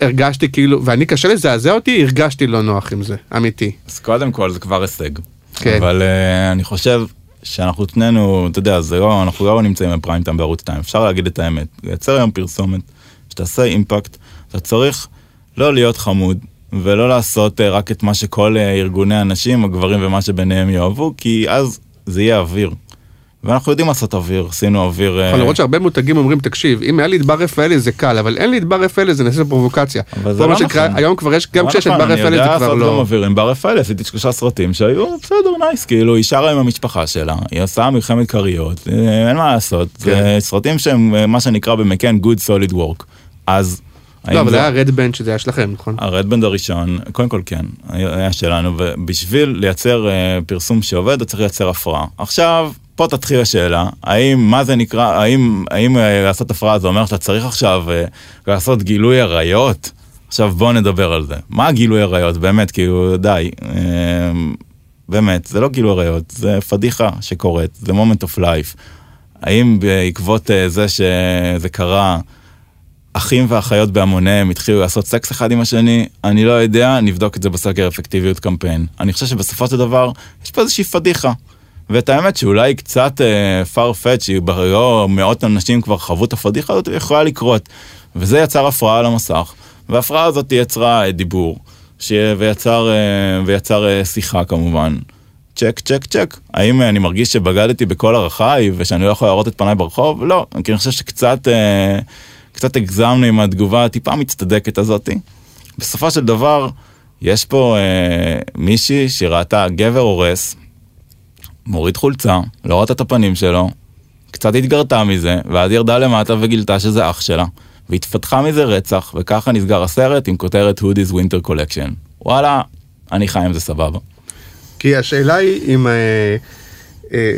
הרגשתי כאילו, ואני קשה לזעזע אותי, הרגשתי לא נוח עם זה, אמיתי. אז קודם כל זה כבר הישג. כן. אבל uh, אני חושב שאנחנו שנינו, אתה יודע, זה לא, אנחנו לא נמצאים בפריים טיים בערוץ 2, אפשר להגיד את האמת. לייצר היום פרסומת, שתעשה אימפקט, אתה צריך לא להיות חמוד, ולא לעשות אה, רק את מה שכל אה, ארגוני הנשים, הגברים ומה שביניהם יאהבו, כי אז זה יהיה אוויר. ואנחנו יודעים לעשות אוויר, עשינו אוויר... יכול לראות שהרבה מותגים אומרים, תקשיב, אם היה לי את בר רפאלי זה קל, אבל אין לי את בר רפאלי זה נעשה פרובוקציה. אבל זה לא נכון. היום כבר יש, גם כשיש את בר רפאלי זה כבר לא... אני יודע לעשות גם אוויר עם בר רפאלי, עשיתי שלושה סרטים שהיו בסדר, nice, כאילו, היא שרה עם המשפחה שלה, היא עושה מלחמת כריות, אה, אין מה לעשות, כן. סרטים שהם אה, מה שנקרא ב McCann good solid work. אז... לא, אבל זה היה רדבנד שזה היה שלכם, נכון? הרדבנד הראשון, קודם כל כן, היה שלנו, ובשביל לייצר אה, פרסום שעובד, אתה צריך לייצר הפרעה. עכשיו, פה תתחיל השאלה, האם, מה זה נקרא, האם, האם אה, לעשות הפרעה זה אומר שאתה צריך עכשיו uh, לעשות גילוי עריות? עכשיו בואו נדבר על זה. מה גילוי עריות? באמת, כאילו, די. Uh, באמת, זה לא גילוי עריות, זה פדיחה שקורית, זה moment of life. האם בעקבות uh, זה שזה קרה, אחים ואחיות בהמוניהם התחילו לעשות סקס אחד עם השני, אני לא יודע, נבדוק את זה בסקר אפקטיביות קמפיין. אני חושב שבסופו של דבר, יש פה איזושהי פדיחה. ואת האמת שאולי קצת uh, farfetch, לא מאות אנשים כבר חוו את הפדיחה הזאת, יכולה לקרות. וזה יצר הפרעה על המסך, וההפרעה הזאת יצרה uh, דיבור, ש... ויצר, uh, ויצר uh, שיחה כמובן. צ'ק, צ'ק, צ'ק. האם אני מרגיש שבגדתי בכל ערכיי ושאני לא יכול להראות את פניי ברחוב? לא, כי אני חושב שקצת קצת הגזמנו עם התגובה הטיפה מצטדקת הזאתי. בסופו של דבר, יש פה uh, מישהי שראתה גבר הורס, מוריד חולצה, לא ראתה את הפנים שלו, קצת התגרתה מזה, ואז ירדה למטה וגילתה שזה אח שלה, והתפתחה מזה רצח, וככה נסגר הסרט עם כותרת Hoodies Winter Collection. וואלה, אני חי עם זה סבבה. כי השאלה היא אם... אה,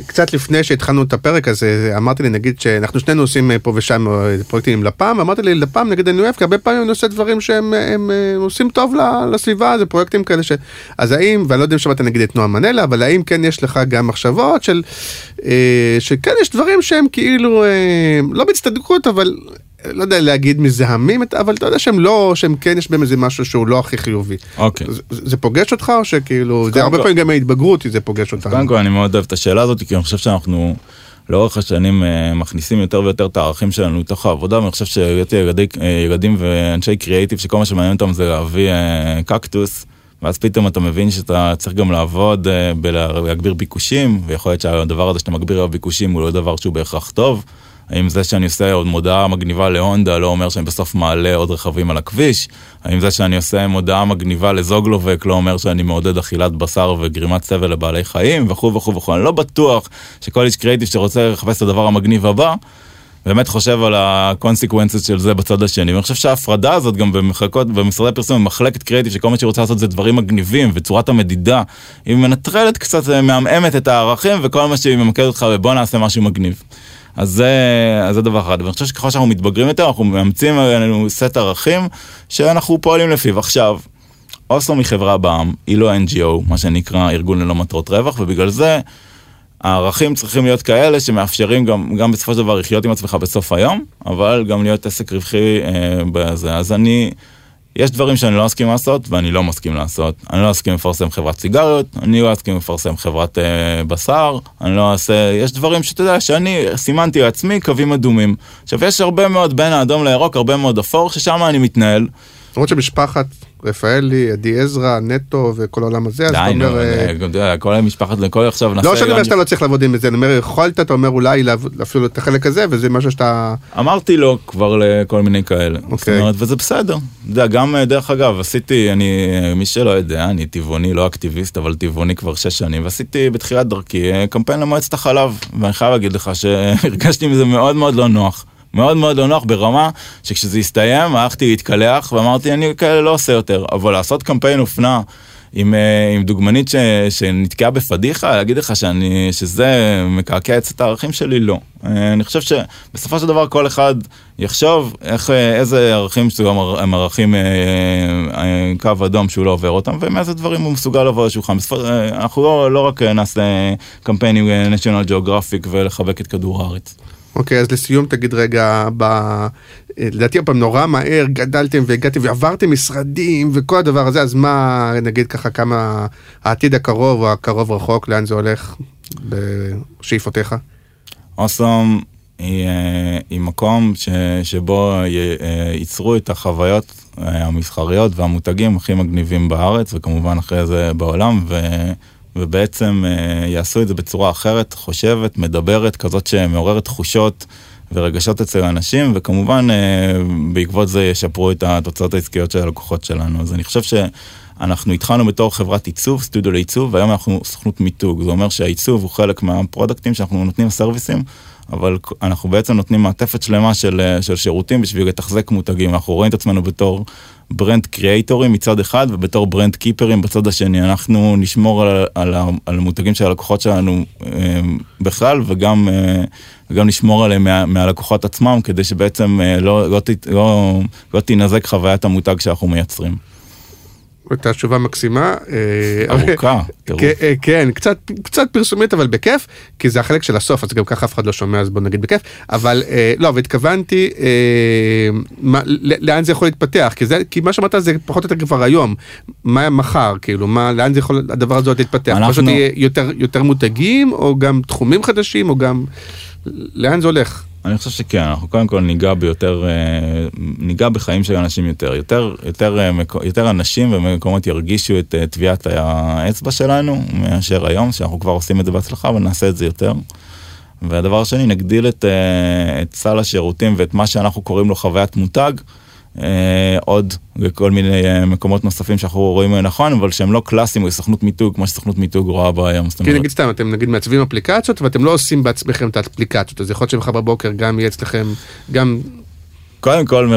קצת לפני שהתחלנו את הפרק הזה, אמרתי לי נגיד שאנחנו שנינו עושים אה, פה ושם אה, פרויקטים עם לפ"ם, אמרתי לי לפ"ם נגיד אני אוהב, כי הרבה פעמים אני עושה דברים שהם הם, אה, עושים טוב לסביבה, זה פרויקטים כאלה ש... אז האם, ואני לא יודע אם שמעת נגיד את נועם מנלה, אבל האם כן יש לך גם מחשבות של, אה, שכן יש דברים שהם כאילו, אה, לא בהצטדקות, אבל לא יודע להגיד מזהמים, אבל אתה יודע שהם לא, שהם כן יש בהם איזה משהו שהוא לא הכי חיובי. אוקיי. זה, זה פוגש אותך או שכאילו, זה הרבה פעמים גם ההתבגרות זה פוגש אותנו. קודם כל אני מאוד אוהב את השאלה הזאת כי אני חושב שאנחנו לאורך השנים אה, מכניסים יותר ויותר את הערכים שלנו לתוך העבודה ואני חושב שהייתי ילדי, אה, ילדים ואנשי קריאייטיב שכל מה שמעניין אותם זה להביא אה, קקטוס ואז פתאום אתה מבין שאתה צריך גם לעבוד אה, בלהגביר ביקושים ויכול להיות שהדבר הזה שאתה מגביר ביקושים הוא לא דבר שהוא בהכרח טוב. האם זה שאני עושה עוד מודעה מגניבה להונדה לא אומר שאני בסוף מעלה עוד רכבים על הכביש? האם זה שאני עושה מודעה מגניבה לזוגלובק לא אומר שאני מעודד אכילת בשר וגרימת סבל לבעלי חיים וכו' וכו' וכו'. אני לא בטוח שכל איש קריאיטיב שרוצה לחפש את הדבר המגניב הבא, באמת חושב על ה consequences של זה בצד השני. ואני חושב שההפרדה הזאת גם במחלקות, במשרדי פרסום, במחלקת קריאיטיב, שכל מה שהיא רוצה לעשות זה דברים מגניבים, וצורת המדידה, היא מנטרלת קצת, אה, מעמעמת את הערכים, וכל מה שהיא ממקדת אותך בבוא נעשה משהו מגניב. אז זה, אז זה דבר אחד, ואני חושב שככל שאנחנו מתבגרים יותר, אנחנו מאמצים עלינו סט ערכים שאנחנו פועלים לפיו. עכשיו, אוסלו היא חברה בע"מ, היא לא NGO, מה שנקרא ארגון ללא מטרות רווח, ובגלל זה הערכים צריכים להיות כאלה שמאפשרים גם, גם בסופו של דבר לחיות עם עצמך בסוף היום, אבל גם להיות עסק רווחי אה, בזה. אז אני, יש דברים שאני לא מסכים לעשות ואני לא מסכים לעשות. אני לא אסכים לפרסם חברת סיגריות, אני לא אסכים לפרסם חברת אה, בשר, אני לא אעשה, יש דברים שאתה יודע שאני סימנתי לעצמי קווים אדומים. עכשיו יש הרבה מאוד בין האדום לירוק, הרבה מאוד אפור, ששם אני מתנהל. למרות שמשפחת רפאלי, עדי עזרא, נטו וכל העולם הזה, אז אתה אומר... אה, כל המשפחת, כל עכשיו נעשה... לא שאני אומר שאתה לא צריך לעבוד עם זה, אני אומר, יכולת, אתה אומר אולי אפילו את החלק הזה, וזה משהו שאתה... אמרתי לו כבר לכל מיני כאלה. אוקיי. וזה בסדר. אתה יודע, גם אה, דרך אגב, עשיתי, אני, אה, מי שלא יודע, אני טבעוני, לא אקטיביסט, אבל טבעוני כבר שש שנים, ועשיתי בתחילת דרכי קמפיין למועצת החלב, ואני חייב להגיד לך שהרגשתי מזה מאוד מאוד לא נוח. מאוד מאוד לא נוח ברמה שכשזה הסתיים הלכתי להתקלח ואמרתי אני כאלה לא עושה יותר. אבל לעשות קמפיין אופנה עם, אה, עם דוגמנית ש, שנתקעה בפדיחה להגיד לך שאני שזה מקעקע את הערכים שלי לא. אה, אני חושב שבסופו של דבר כל אחד יחשוב איך אה, איזה ערכים שהוא הם ערכים קו אדום שהוא לא עובר אותם ומאיזה דברים הוא מסוגל לבוא לשולחן. אנחנו לא, לא רק נעשה אה, national geographic ולחבק את כדור הארץ. אוקיי, אז לסיום תגיד רגע, ב... לדעתי הפעם נורא מהר גדלתם והגעתם ועברתם משרדים וכל הדבר הזה, אז מה, נגיד ככה, כמה העתיד הקרוב או הקרוב רחוק, לאן זה הולך בשאיפותיך? אוסום אה, היא מקום ש, שבו אה, ייצרו את החוויות אה, המסחריות והמותגים הכי מגניבים בארץ וכמובן אחרי זה בעולם ו, ובעצם אה, יעשו את זה בצורה אחרת, חושבת, מדברת, כזאת שמעוררת תחושות ורגשות אצל האנשים וכמובן אה, בעקבות זה ישפרו את התוצאות העסקיות של הלקוחות שלנו. אז אני חושב ש... אנחנו התחלנו בתור חברת עיצוב, סטודיו לעיצוב, והיום אנחנו סוכנות מיתוג. זה אומר שהעיצוב הוא חלק מה product ים שאנחנו נותנים service ים, אבל אנחנו בעצם נותנים מעטפת שלמה של, של שירותים בשביל לתחזק מותגים. אנחנו רואים את עצמנו בתור brand creator ים מצד אחד, ובתור brand keeper ים בצד השני. אנחנו נשמור על, על, על המותגים של הלקוחות שלנו אה, בכלל, וגם, אה, וגם נשמור עליהם מה, מהלקוחות עצמם, כדי שבעצם אה, לא, לא, ת- לא, לא תינזק חוויית המותג שאנחנו מייצרים. הייתה תשובה מקסימה. אה, ארוכה, טירוף. כן, אה, כן, קצת, קצת פרסומית אבל בכיף, כי זה החלק של הסוף, אז גם ככה אף אחד לא שומע, אז בוא נגיד בכיף, אבל אה, לא, אבל התכוונתי, מה, ל- לאן זה יכול להתפתח, כי, זה, כי מה שאמרת זה פחות או יותר כבר היום, מה מחר, כאילו, מה, לאן זה יכול, הדבר הזה עוד להתפתח, אנחנו- פשוט יהיה יותר, יותר מותגים, או גם תחומים חדשים, או גם, לאן זה הולך? אני חושב שכן, אנחנו קודם כל ניגע ביותר, אה, ניגע בחיים של אנשים יותר, יותר, יותר, אה, יותר אנשים ומקומות ירגישו את אה, טביעת האצבע שלנו מאשר היום, שאנחנו כבר עושים את זה בהצלחה, אבל נעשה את זה יותר. והדבר השני, נגדיל את, את סל השירותים ואת מה שאנחנו קוראים לו חוויית מותג. אה, עוד לכל מיני אה, מקומות נוספים שאנחנו רואים לנכון אבל שהם לא קלאסיים בסוכנות מיתוג כמו שסוכנות מיתוג רואה בה היום. כי אומרת, נגיד סתם, אתם נגיד מעצבים אפליקציות, ואתם לא עושים בעצמכם את האפליקציות, אז יכול להיות שמחר בבוקר גם יהיה אצלכם, גם קודם כל,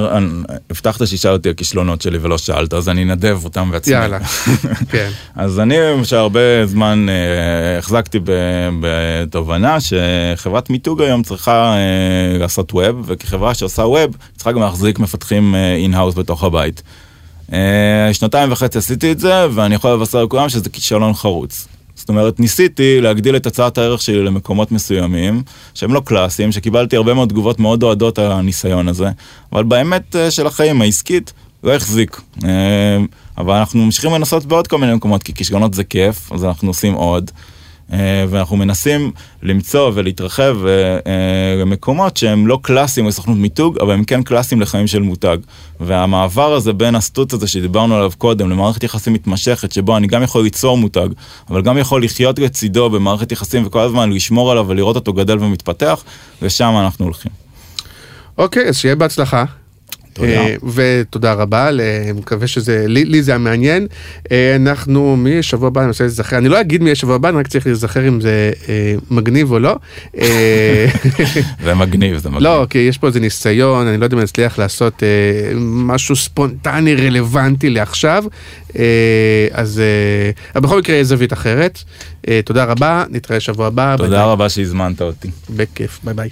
הבטחת אותי הכישלונות שלי ולא שאלת, אז אני אנדב אותם בעצמי. יאללה. כן. אז אני למשל הרבה זמן אה, החזקתי בתובנה שחברת מיתוג היום צריכה אה, לעשות web, וכחברה שעושה web, צריכה גם להחזיק מפתחים in-house בתוך הבית. אה, שנתיים וחצי עשיתי את זה, ואני יכול לבשר לכולם שזה כישלון חרוץ. זאת אומרת, ניסיתי להגדיל את הצעת הערך שלי למקומות מסוימים, שהם לא קלאסיים, שקיבלתי הרבה מאוד תגובות מאוד אוהדות על הניסיון הזה, אבל באמת אה, של החיים העסקית, לא החזיק. אה, אבל אנחנו ממשיכים לנסות בעוד כל מיני מקומות, כי כישלונות זה כיף, אז אנחנו עושים עוד. אה, ואנחנו מנסים למצוא ולהתרחב אה, אה, למקומות שהם לא קלאסיים לסוכנות מיתוג, אבל הם כן קלאסיים לחיים של מותג. והמעבר הזה בין הסטוץ הזה שדיברנו עליו קודם, למערכת יחסים מתמשכת, שבו אני גם יכול ליצור מותג, אבל גם יכול לחיות לצידו במערכת יחסים וכל הזמן לשמור עליו ולראות אותו גדל ומתפתח, לשם אנחנו הולכים. אוקיי, אז שיהיה בהצלחה. תודה. אה, ותודה רבה, ל- מקווה שזה, לי, לי זה היה מעניין. אה, אנחנו, מי יהיה שבוע הבא, אני רוצה להיזכר, אני לא אגיד מי יהיה שבוע הבא, אני רק צריך להיזכר אם זה אה, מגניב או לא. זה מגניב, זה מגניב. לא, כי יש פה איזה ניסיון, אני לא יודע אם אני אצליח לעשות אה, משהו ספונטני רלוונטי לעכשיו, אה, אז אה, בכל מקרה יהיה זווית אחרת. אה, תודה רבה, נתראה שבוע הבא. תודה ביי. רבה שהזמנת אותי. בכיף, ביי ביי.